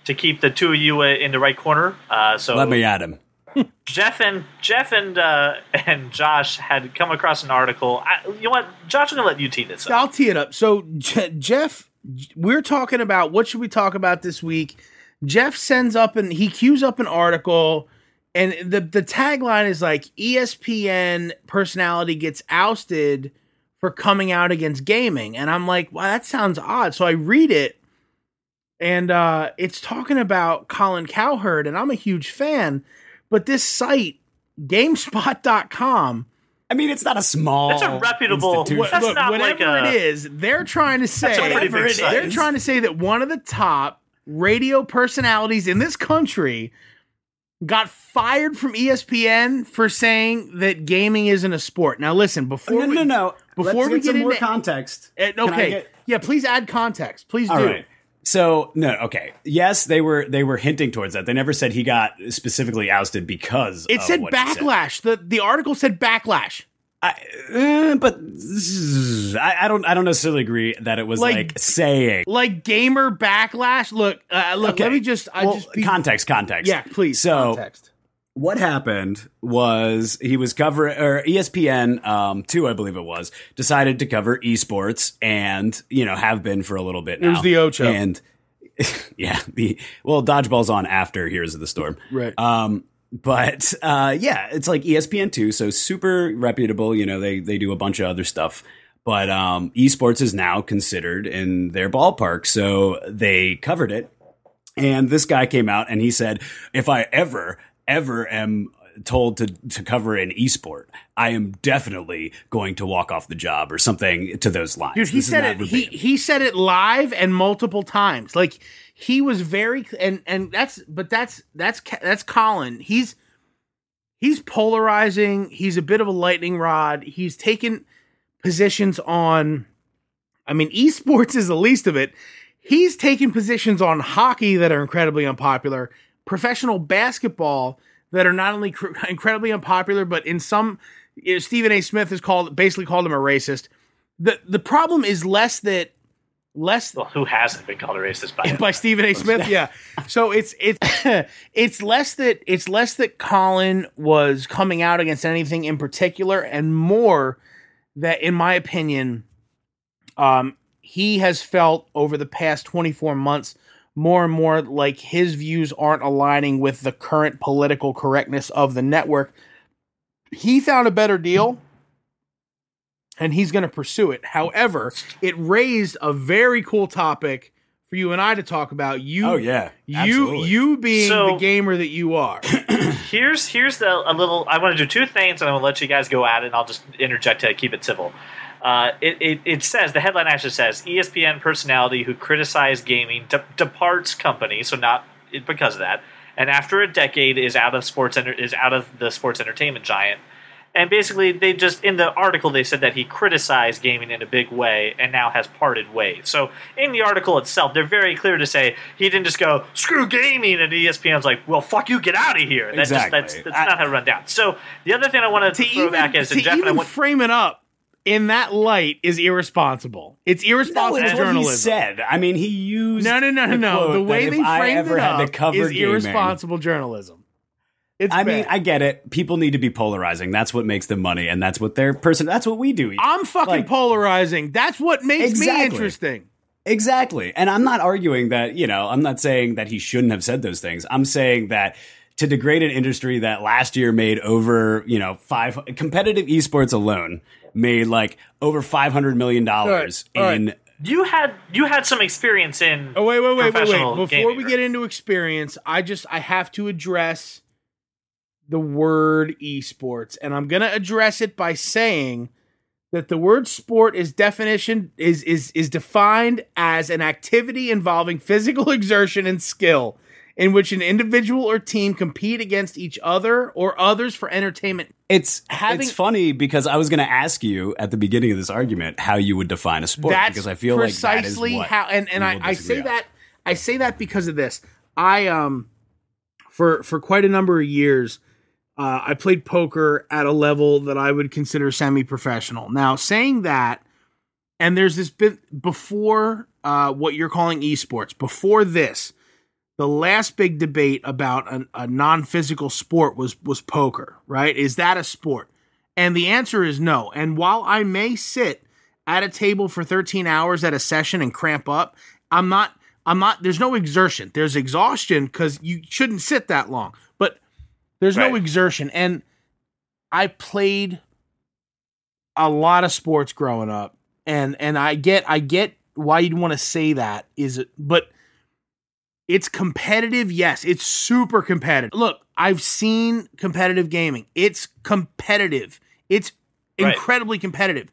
to keep the two of you uh, in the right corner. Uh, so Let me at him. <laughs> Jeff and Jeff and uh, and Josh had come across an article. I, you know what, Josh? I'm gonna let you tee this up. I'll tee it up. So Je- Jeff, we're talking about what should we talk about this week? Jeff sends up and he queues up an article, and the the tagline is like ESPN personality gets ousted for coming out against gaming, and I'm like, wow, that sounds odd. So I read it, and uh, it's talking about Colin Cowherd, and I'm a huge fan, but this site GameSpot.com I mean, it's not a small. It's a reputable- That's look, not whatever like a- it is, they're trying to say a pretty big Whatever it site. they're trying to say that one of the top radio personalities in this country got fired from ESPN for saying that gaming isn't a sport. Now, listen, before no, we, no, no. before Let's we get some get more context. Uh, okay, get- yeah, please add context. Please All do. right. So no, okay. Yes, they were they were hinting towards that. They never said he got specifically ousted because It of said backlash. The the article said backlash. I, uh, but I, I don't I don't necessarily agree that it was Like- like, saying. Like gamer backlash. Look, uh, look. Okay. Let me just. I well, just be, context, context. Yeah, please. So context. what happened was he was covering or ESPN um, two, I believe it was, decided to cover esports and you know have been for a little bit now. was the Ocho. and <laughs> yeah, the well dodgeball's on after Heroes of the Storm, Right. Um, but uh, yeah, it's like ESPN two, so super reputable. You know, they they do a bunch of other stuff. But um, esports is now considered in their ballpark, so they covered it. And this guy came out and he said, "If I ever, ever am told to to cover an esport, I am definitely going to walk off the job or something to those lines." Dude, he This said it. He he said it live and multiple times. Like he was very and and that's but that's that's that's Colin. He's he's polarizing. He's a bit of a lightning rod. He's taken positions on. I mean, esports is the least of it. He's taken positions on hockey that are incredibly unpopular, professional basketball that are not only cr- <laughs> incredibly unpopular, but in some, you know, Stephen A. Smith has called basically called him a racist. the The problem is less that less Well, who hasn't been called a racist by him? <laughs> by Stephen A. Smith. <laughs> Yeah. So it's it's <coughs> it's less that it's less that Colin was coming out against anything in particular, and more that, in my opinion, um, he has felt over the past twenty four months more and more like his views aren't aligning with the current political correctness of the network. He found a better deal. And he's going to pursue it. However, it raised a very cool topic for you and I to talk about. You, Oh yeah, you, absolutely. you being So- the gamer that you are. <clears throat> here's here's the a little. I want to do two things, and I'm gonna let you guys go at it. and I'll just interject to keep it civil. Uh, it, it, it says the headline actually says ESPN personality who criticized gaming de- departs company, so not because of that, and after a decade is out of sports enter- is out of the sports entertainment giant. And basically, they just in the article they said that he criticized gaming in a big way and now has parted ways. So in the article itself, they're very clear to say he didn't just go screw gaming, and ESPN's like, well, fuck you, get out of here. That's Exactly. just that's that's I- not how to run down. So the other thing I wanted to, to throw even, back is, to and Jeff and I even frame it up in that light is irresponsible. It's No, irresponsible it's what he journalism. said. I mean, he used No, no, no, no, the no. The way they framed it up is gaming- irresponsible journalism. It's I mean. I get it. People need to be polarizing. That's what makes them money, and that's what their person. That's what we do. I'm fucking Like- polarizing. That's what makes me interesting. Exactly. And I'm not arguing that, you know, I'm not saying that he shouldn't have said those things. I'm saying that to degrade an industry that last year made over, you know, five competitive esports alone made like over 500 million dollars All right, all in You had you had some experience in. Oh wait, wait, wait, wait, wait! Before gaming, we right? get into experience, I just I have to address the word esports, and I'm gonna address it by saying that the word sport is definition is is is defined as an activity involving physical <laughs> exertion and skill in which an individual or team compete against each other or others for entertainment. It's Having- it's funny because I was going to ask you at the beginning of this argument how you would define a sport That's because I feel like that is precisely how and, and I, I say on. that I say that because of this. I um for for quite a number of years uh, I played poker at a level that I would consider semi-professional. Now, saying that, and there's this bit before uh, what you're calling esports. Before this, the last big debate about a, a non-physical sport was was poker. Right? Is that a sport? And the answer is no. And while I may sit at a table for 13 hours at a session and cramp up, I'm not. I'm not. There's no exertion. There's exhaustion because you shouldn't sit that long. But there's no exertion. And I played a lot of sports growing up, and and I get I get why you'd want to say that is it, but it's competitive. Yes, it's super competitive. Look, I've seen competitive gaming. It's competitive. It's Right. incredibly competitive.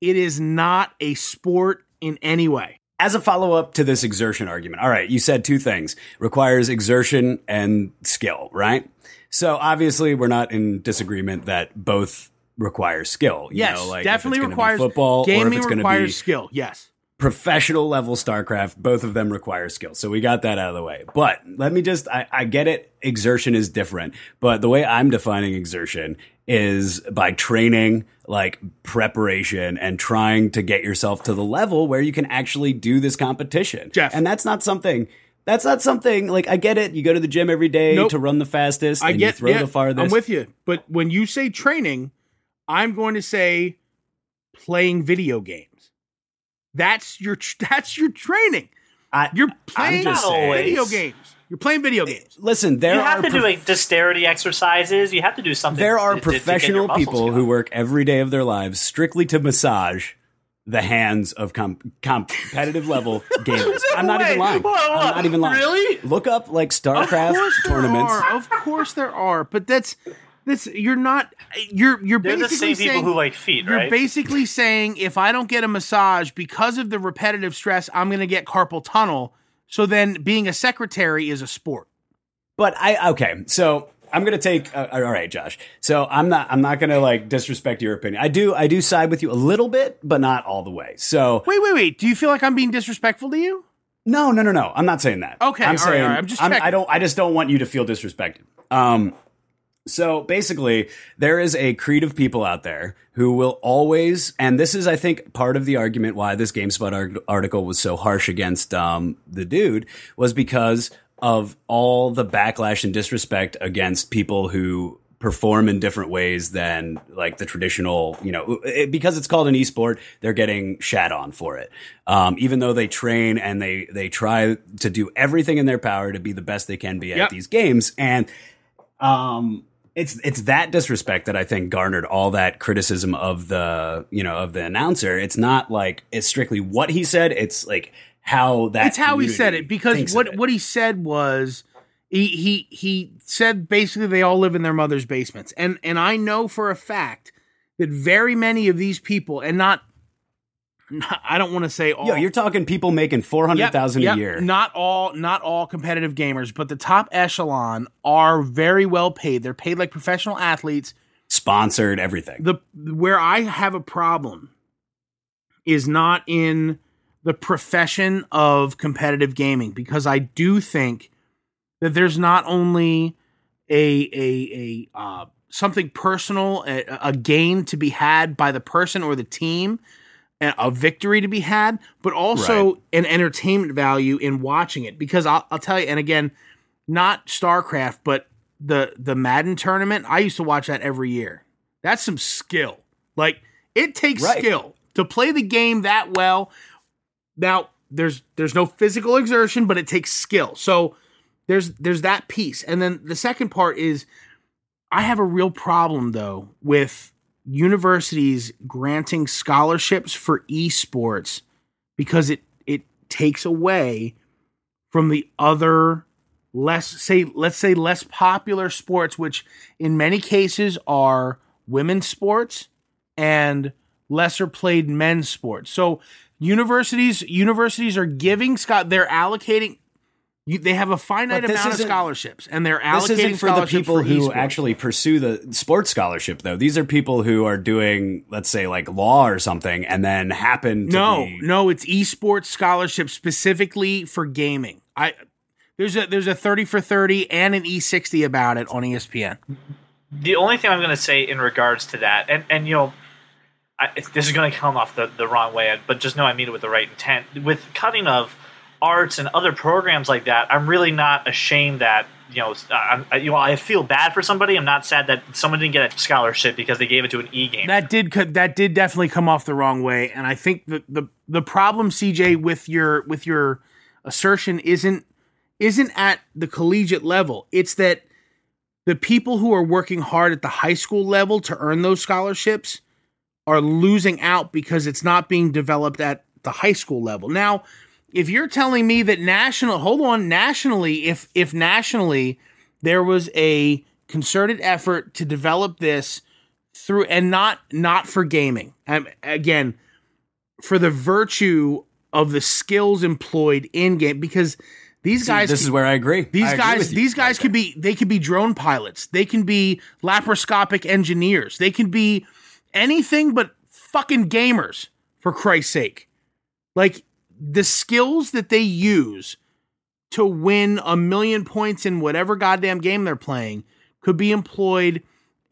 It is not a sport in any way. As a follow up to this exertion argument, all right, you said two things requires exertion and skill, right? So obviously, we're not in disagreement that both require skill. You Yes, know, like definitely it's gonna be requires football or if gaming it's requires be skill. Yes. Professional level StarCraft, both of them require skill. So we got that out of the way. But let me just, I, I get it. Exertion is different. But the way I'm defining exertion is by training, like preparation and trying to get yourself to the level where you can actually do this competition. Jeff. And that's not something. That's not something like I get it. You go to the gym every day Nope. to run the fastest I and get you throw yeah, the farthest. I'm with you. But when you say training, I'm going to say playing video games. That's your <laughs> that's your training. I, You're playing just video saying- games. You're playing video games. listen, there you have are to do prof- like dexterity exercises. You have to do something. there are to- to- to professional people going. who work every day of their lives strictly to massage the hands of com- competitive level <laughs> gamers. I'm not even lying. hold on, hold I'm not even lying. Really? Look up like StarCraft course tournaments. are. Of course there are. But that's that's you're not you're you're They're the basically same people saying who like feet, you're right? basically saying if I don't get a massage because of the repetitive stress, I'm going to get carpal tunnel. So then being a secretary is a sport. But I okay, so I'm gonna take. Uh, all right, Josh. So I'm not. I'm not gonna like disrespect your opinion. I do. I do side with you a little bit, but not all the way. So Wait, wait, wait. Do you feel like I'm being disrespectful to you? No, no, no, no. I'm not saying that. Okay, I'm right, saying all right. I'm just I checking. don't. I just don't want you to feel disrespected. Um. So basically, there is a creed of people out there who will always, and this is, I think, part of the argument why this GameSpot article was so harsh against um, the dude was because of all the backlash and disrespect against people who perform in different ways than like the traditional, you know, it, because it's called an esport, they're getting shat on for it. Um, even though they train and they they try to do everything in their power to be the best they can be at these games, and um, it's it's that disrespect that I think garnered all that criticism of the you know of the announcer. It's not like it's strictly what he said. It's like how that. it's how he said it because what it. what he said was he he he said basically they all live in their mother's basements and and I know for a fact that very many of these people and not, not <laughs> I don't want to say all Yo, you're talking people making four hundred thousand Yep, a year. Not all not all competitive gamers, but the top echelon are very well paid. They're paid like professional athletes. sponsored everything. The where I have a problem is not in the profession of competitive gaming because I do think that there's not only a a a uh, something personal, a, a gain to be had by the person or the team, a a victory to be had, but also Right. an entertainment value in watching it. Because I'll, I'll tell you, and again, not StarCraft, but the the Madden tournament. I used to watch that every year. That's some skill. Like it takes Right. skill to play the game that well. Now there's there's no physical exertion, but it takes skill. So there's there's that piece, and then the second part is I have a real problem though with universities granting scholarships for esports because it it takes away from the other less say let's say less popular sports which in many cases are women's sports and lesser played men's sports. So universities universities are giving Scott they're allocating you, they have a finite amount of scholarships and they're allocating This isn't for the people for who esports. actually pursue the sports scholarship, though. These are people who are doing, let's say, like law or something, and then happen to No, be. no, it's esports scholarship specifically for gaming. I there's a there's a 30 for 30 and an E60 about it on E ESPN. the only thing I'm going to say in regards to that, and and you know, I, this is going to come off the, the wrong way, but just know I mean it with the right intent. With cutting of arts and other programs like that, I'm really not ashamed that you know, I, you know, I feel bad for somebody. I'm not sad that someone didn't get a scholarship because they gave it to an e game. That did that did definitely come off the wrong way, and I think the the the problem, CJ, with your with your assertion isn't isn't at the collegiate level. It's that the people who are working hard at the high school level to earn those scholarships are losing out because it's not being developed at the high school level. Now, if you're telling me that national, hold on, nationally, if if nationally there was a concerted effort to develop this through and not not for gaming. Um, again, for the virtue of the skills employed in game because these See, guys this is where I agree. these I guys you these guys could be they could be drone pilots. They can be laparoscopic engineers. They can be anything but fucking gamers for Christ's sake. Like the skills that they use to win a million points in whatever goddamn game they're playing could be employed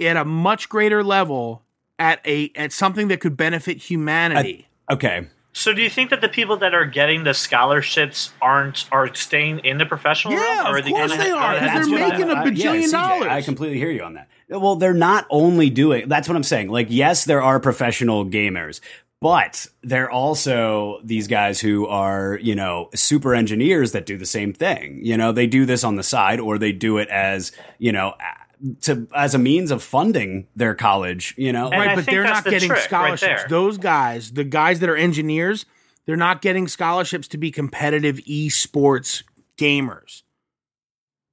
at a much greater level at a at something that could benefit humanity. there. Okay. So, do you think that the people that are getting the scholarships aren't are staying in the professional Yeah, realm? of course gonna they ha- are, gonna 'cause have they're to- making a I- bajillion CJ, dollars. I completely hear you on that. Well, they're not only doing that's what I'm saying. Like, yes, there are professional gamers, but they're also these guys who are, you know, super engineers that do the same thing. You know, they do this on the side or they do it as, you know, a- to as a means of funding their college, you know. And right, I but they're not the getting trick right scholarships. Those guys, the guys that are engineers, they're not getting scholarships to be competitive esports gamers.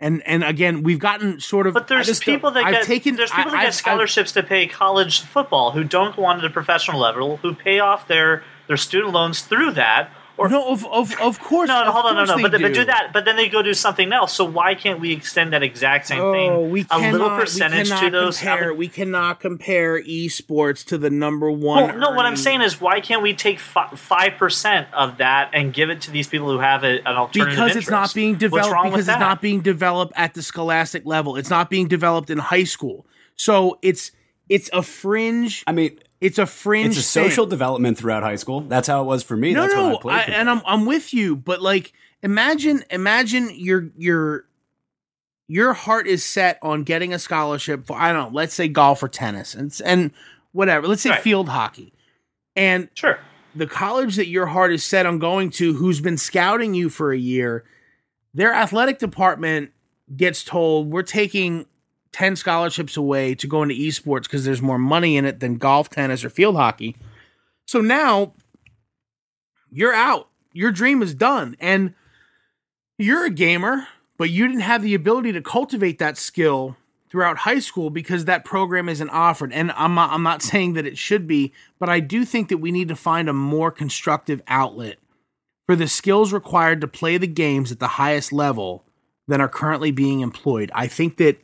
And and again, we've gotten sort of But there's people that I've get taken- there's people I- that I've- get scholarships to pay college football who don't go on to the professional level, who pay off their their student loans through that. Or no, of of of course. no, no, of hold on, no, no, they but, but do that. But then they go do something else. So why can't we extend that exact same Oh, thing? we a little percentage cannot to those. Compare, other- we cannot compare esports to the number one. Well, no, what I'm saying is, why can't we take five percent of that and give it to these people who have a, an alternative? because it's not interest? being What's developed wrong because with it's that? not being developed at the scholastic level it's not being developed in high school so it's it's a fringe I mean, it's a fringe it's a social thing. development throughout high school. That's how it was for me. no That's when no I played. I, football. and i'm i'm with you but like imagine imagine your your your heart is set on getting a scholarship for i don't know let's say golf or tennis and and whatever let's say Right. field hockey and Sure. the college that your heart is set on going to, who's been scouting you for a year, their athletic department gets told we're taking 10 scholarships away to go into esports because there's more money in it than golf, tennis, or field hockey. So now you're out. Your dream is done. And you're a gamer, but you didn't have the ability to cultivate that skill throughout high school because that program isn't offered. And I'm not, I'm not <laughs> saying that it should be, but I do think that we need to find a more constructive outlet for the skills required to play the games at the highest level than are currently being employed. I think that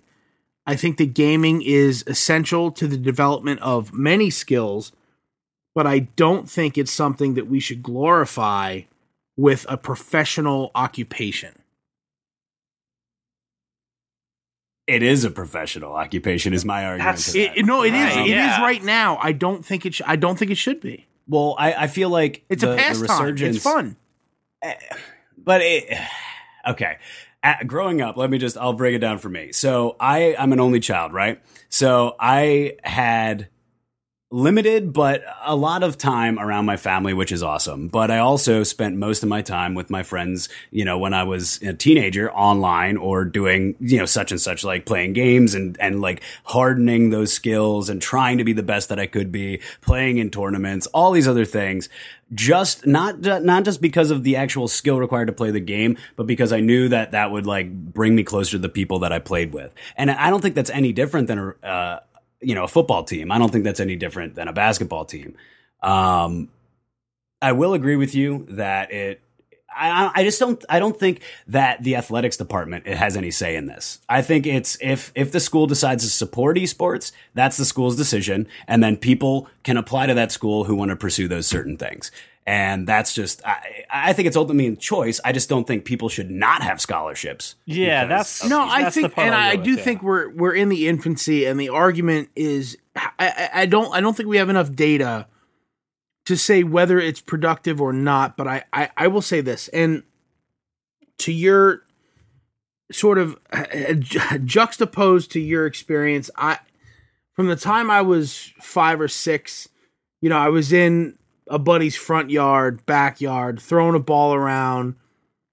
I think that gaming is essential to the development of many skills, but I don't think it's something that we should glorify with a professional occupation. it is a professional occupation. Is my argument. That's- to It, no, it is. Right, It is yeah. right now. I don't think it. Sh- I don't think it should be. Well, I, I feel like It's the, a pastime. resurgence, It's fun. Eh, but it okay. At, growing up, let me just I'll break it down for me. So I I'm an only child, right? So I had limited, but a lot of time around my family, which is awesome. But I also spent most of my time with my friends, you know, when I was a teenager online or doing, you know, such and such, like playing games and, and like hardening those skills and trying to be the best that I could be, playing in tournaments, all these other things. Just not, not just because of the actual skill required to play the game, but because I knew that that would like bring me closer to the people that I played with. And I don't think that's any different than a, uh, you know, a football team. I don't think that's any different than a basketball team. Um, I will agree with you that it. I, I just don't. I don't think that the athletics department has any say in this. I think it's if if the school decides to support esports, that's the school's decision, and then people can apply to that school who want to pursue those certain things. And that's just, I, I think it's ultimately a choice. I just don't think people should not have scholarships. Yeah, that's no. I think, and I do with, think yeah. we're we're in the infancy, and the argument is, I, I don't, I don't think we have enough data to say whether it's productive or not. But I, I, I will say this, and to your sort of uh, juxtaposed to your experience, I, from the time I was five or six, you know, I was in a buddy's front yard, backyard, throwing a ball around,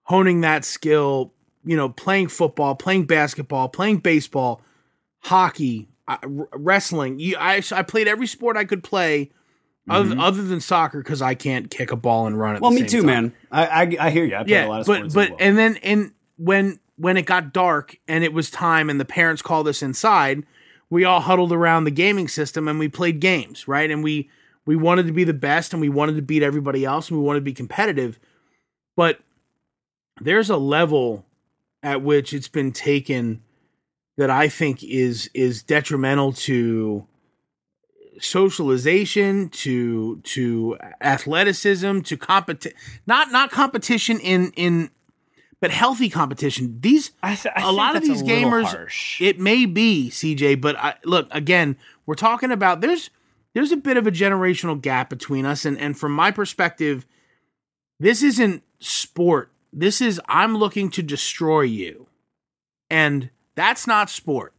honing that skill, you know, playing football, playing basketball, playing baseball, hockey, uh, wrestling. I, I played every sport I could play other, mm-hmm. other than soccer because I can't kick a ball and run. At well, me too, time. man. I, I, I hear you. I played yeah, a lot of but sports. but well. and then and when when it got dark and it was time and the parents called us inside, we all huddled around the gaming system and we played games, right? And we we wanted to be the best and we wanted to beat everybody else and we wanted to be competitive. But there's a level at which it's been taken that I think is is detrimental to socialization, to to athleticism, to competition not not competition in in but healthy competition. These I th- I a lot of these gamers harsh. it may be CJ, but I, look again, we're talking about there's there's a bit of a generational gap between us and and from my perspective this isn't sport this is i'm looking to destroy you and that's not sport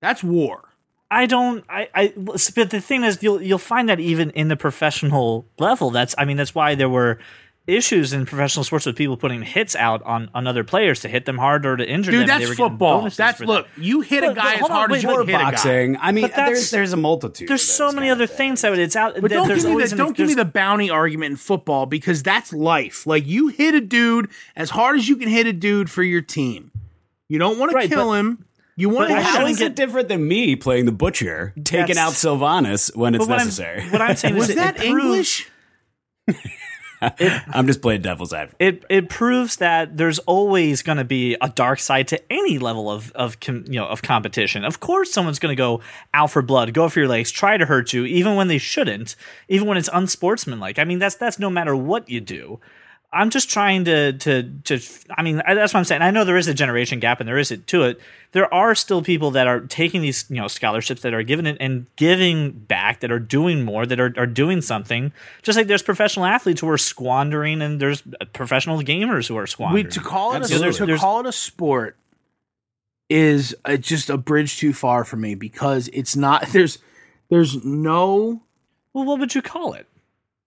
that's war I don't. I. I. But the thing is, you'll you'll find that even in the professional level. That's. I mean, that's why there were issues in professional sports with people putting hits out on, on other players to hit them hard or to injure Dude, them. Dude, that's football. That's look. That. You hit but, a guy as hard on, as you hit boxing. a guy. I mean, there's there's a multitude. There's so many other things that it's out. But don't give me the don't give me the bounty argument in football because that's life. Like you hit a dude as hard as you can hit a dude for your team. You don't want right, to kill him. You want to how is it different than me playing the butcher, taking out Sylvanas when it's necessary? I'm, what I'm saying <laughs> was that English? It, <laughs> I'm just playing devil's advocate. It it proves that there's always going to be a dark side to any level of of com, you know of competition. Of course, someone's going to go out for blood, go for your legs, try to hurt you, even when they shouldn't, even when it's unsportsmanlike. I mean, that's that's no matter what you do. I'm just trying to to to. I mean, that's what I'm saying. I know there is a generation gap, and there is it to it. There are still people that are taking these you know scholarships that are giving it and giving back, that are doing more, that are are doing something. Just like there's professional athletes who are squandering, and there's professional gamers who are squandering. Wait, to call it a, there's, to there's, call it a sport is a, just a bridge too far for me because it's not. <laughs> There's there's no. Well, what would you call it?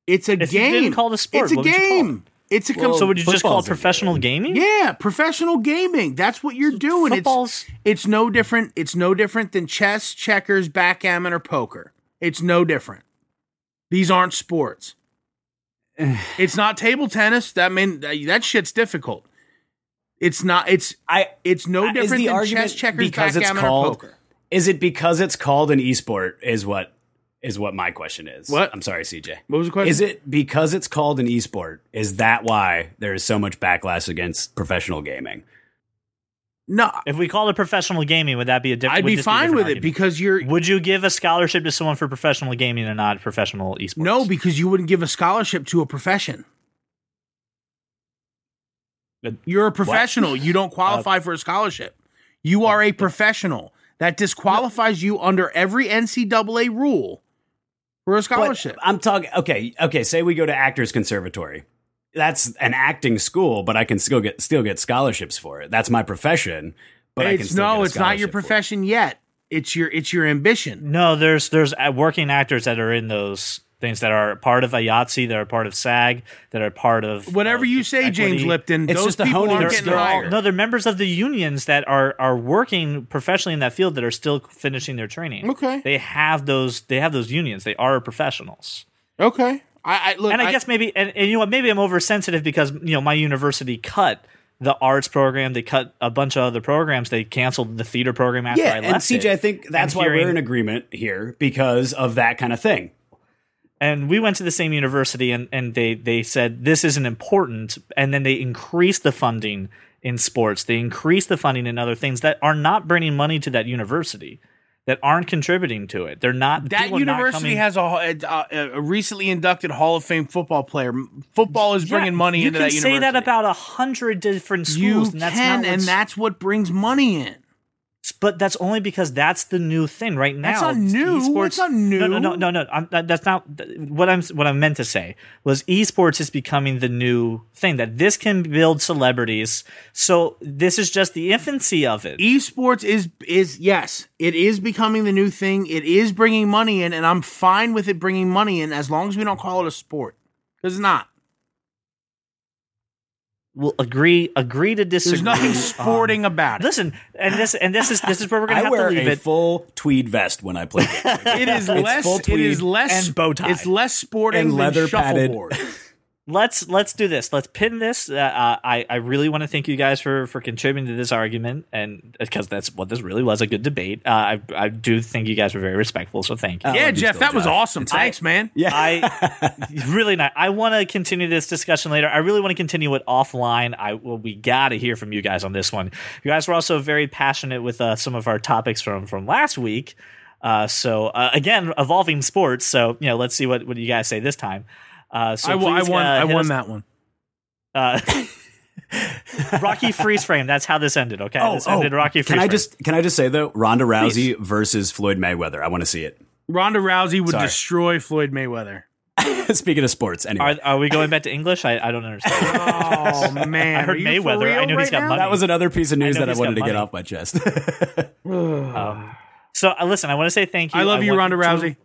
It's a if game. You didn't call it a sport. It's a game. It's a com- well, so would you just call it professional gaming? Yeah, professional gaming. That's what you're doing. Football's- it's it's no different. It's no different than chess, checkers, backgammon, or poker. It's no different. These aren't sports. <sighs> it's not table tennis. That mean that shit's difficult. It's not. It's I. It's no different than chess, checkers, because backgammon, it's called, or poker. Is it because it's called an esport? Is what is what my question is. What? I'm sorry, CJ. What was the question? Is it because it's called an esport? Is that why there is so much backlash against professional gaming? No. If we call it professional gaming, would that be a different? I'd be fine be with argument? it because you're. Would you give a scholarship to someone for professional gaming and not professional esports? No, because you wouldn't give a scholarship to a profession. You're a professional. What? You don't <laughs> qualify uh, for a scholarship. You are a professional. That disqualifies you under every NCAA rule for a scholarship. But I'm talking. Okay, okay. Say we go to Actors Conservatory. That's an acting school, but I can still get still get scholarships for it. That's my profession. But it's, I can no, it's not your profession yet. it's your it's your ambition. No, there's there's uh, working actors that are in those things that are part of IATSE, that are part of SAG, that are part of Whatever of you say, James. Lipton. It's those just people honing aren't getting hired. No, they're members of the unions that are are working professionally in that field that are still finishing their training. Okay. they have those. They have those unions. They are professionals. Okay, I, I look. and I, guess maybe, and, and you know, what, maybe I'm oversensitive because you know my university cut the arts program. They cut a bunch of other programs. They canceled the theater program after Yeah, I and left. CJ, it. I think that's And why hearing- we're in agreement here because of that kind of thing. And we went to the same university and, and they, they said this isn't important and then they increased the funding in sports they increased the funding in other things that are not bringing money to that university that aren't contributing to it they're not that are not university has a, a, a recently inducted Hall of Fame football player. Football is bringing Yeah, money you into can that say university. that about a hundred different schools you and that's can, and that's what brings money in. But that's only because that's the new thing right now. That's not new. Esports- That's not new. No, no, no, no, no. I'm, that- that's not what I'm. What I meant to say was esports is becoming the new thing. That this can build celebrities. So this is just the infancy of it. Esports is is yes, it is becoming the new thing. It is bringing money in, and I'm fine with it bringing money in as long as we don't call it a sport. Because it's not. We'll agree. Agree to disagree. There's nothing on- sporting about it. Listen, and this and this is this is where we're gonna have to leave it. I have wear to leave a it. full tweed vest when I play. It is It's less. full tweed is less and bow tie. It's less sporting And than leather padded. <laughs> shuffleboard. let's let's do this. Let's pin this. Uh, uh, I I really want to thank you guys for for contributing to this argument, and because that's what this really was a good debate. Uh, I I do think you guys were very respectful, so thank you. Yeah, love Jeff, still, that was Jeff. awesome. It's Thanks, man. Yeah, I <laughs> really not. I want to continue this discussion later. I really want to continue it offline. I well, we got to hear from you guys on this one. You guys were also very passionate with uh, some of our topics from from last week. Uh, so uh, again, evolving sports. So you know, let's see what what you guys say this time. Uh, so I, won- I won. uh, I won us- that one. Uh, <laughs> Rocky freeze frame. That's how this ended. Okay, Oh, this oh, ended Rocky freeze can I frame. just can I just say though, Ronda Rousey versus Floyd Mayweather? I want to see it. Ronda Rousey would Sorry. destroy Floyd Mayweather. <laughs> Speaking of sports, anyway, Are, are we going back to English? I, I don't understand. <laughs> Oh man, I heard Are you for Mayweather. I real know he's right got now? money. that was another piece of news I that I wanted to got get off my chest. Um, so uh, listen, I want to say thank you. I love you, want Ronda to- Rousey.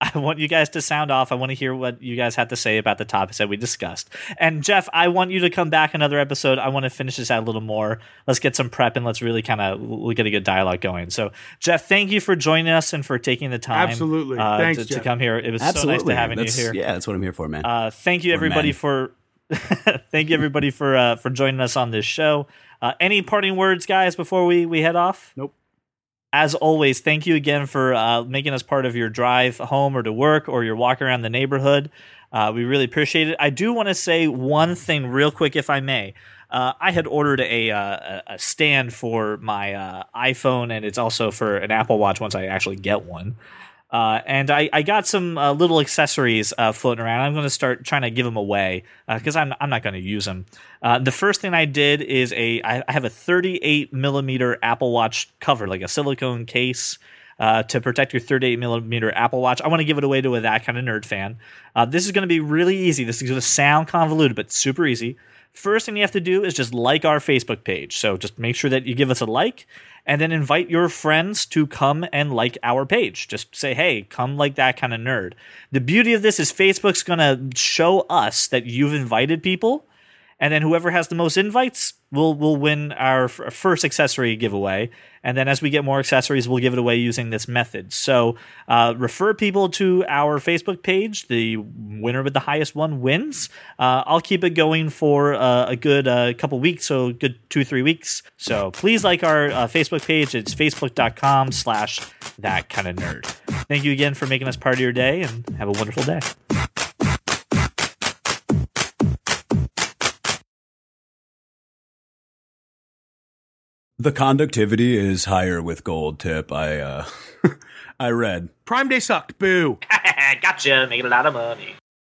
<laughs> I want you guys to sound off. I want to hear what you guys had to say about the topics that we discussed. And Jeff, I want you to come back another episode. I want to finish this out a little more. Let's get some prep and let's really kind of we'll get a good dialogue going. So, Jeff, thank you for joining us and for taking the time. Absolutely. uh, Thanks, to, to come here. It was so nice to having you here. Yeah, that's what I'm here for, man. Uh, thank you We're everybody men. for <laughs> thank you everybody for uh, for joining us on this show. Uh, any parting words, guys, before we we head off? Nope. As always, thank you again for uh, making us part of your drive home or to work or your walk around the neighborhood. Uh, we really appreciate it. I do want to say one thing real quick, if I may. Uh, I had ordered a, uh, a stand for my uh, iPhone, and it's also for an Apple Watch once I actually get one. Uh, and I, I got some uh, little accessories uh, floating around. I'm going to start trying to give them away because I'm, I'm not going to use them. Uh, the first thing I did is a I have a 38 millimeter Apple Watch cover, like a silicone case. Uh, to protect your 38 millimeter Apple Watch, I want to give it away to a that kind of nerd fan. Uh, this is going to be really easy. This is going to sound convoluted, but super easy. First thing you have to do is just like our Facebook page. So just make sure that you give us a like and then invite your friends to come and like our page. Just say, hey, come like that kind of nerd. The beauty of this is Facebook's going to show us that you've invited people. And then whoever has the most invites will will win our f- first accessory giveaway. And then as we get more accessories, we'll give it away using this method. So uh, refer people to our Facebook page. The winner with the highest one wins. Uh, I'll keep it going for uh, a good uh, couple weeks, so good two three weeks. So please like our uh, Facebook page. It's facebook.com slash that kind of nerd. Thank you again for making us part of your day, and have a wonderful day. The conductivity is higher with gold tip. I uh, <laughs> I read. Prime Day sucked. Boo. <laughs> gotcha, making a lot of money.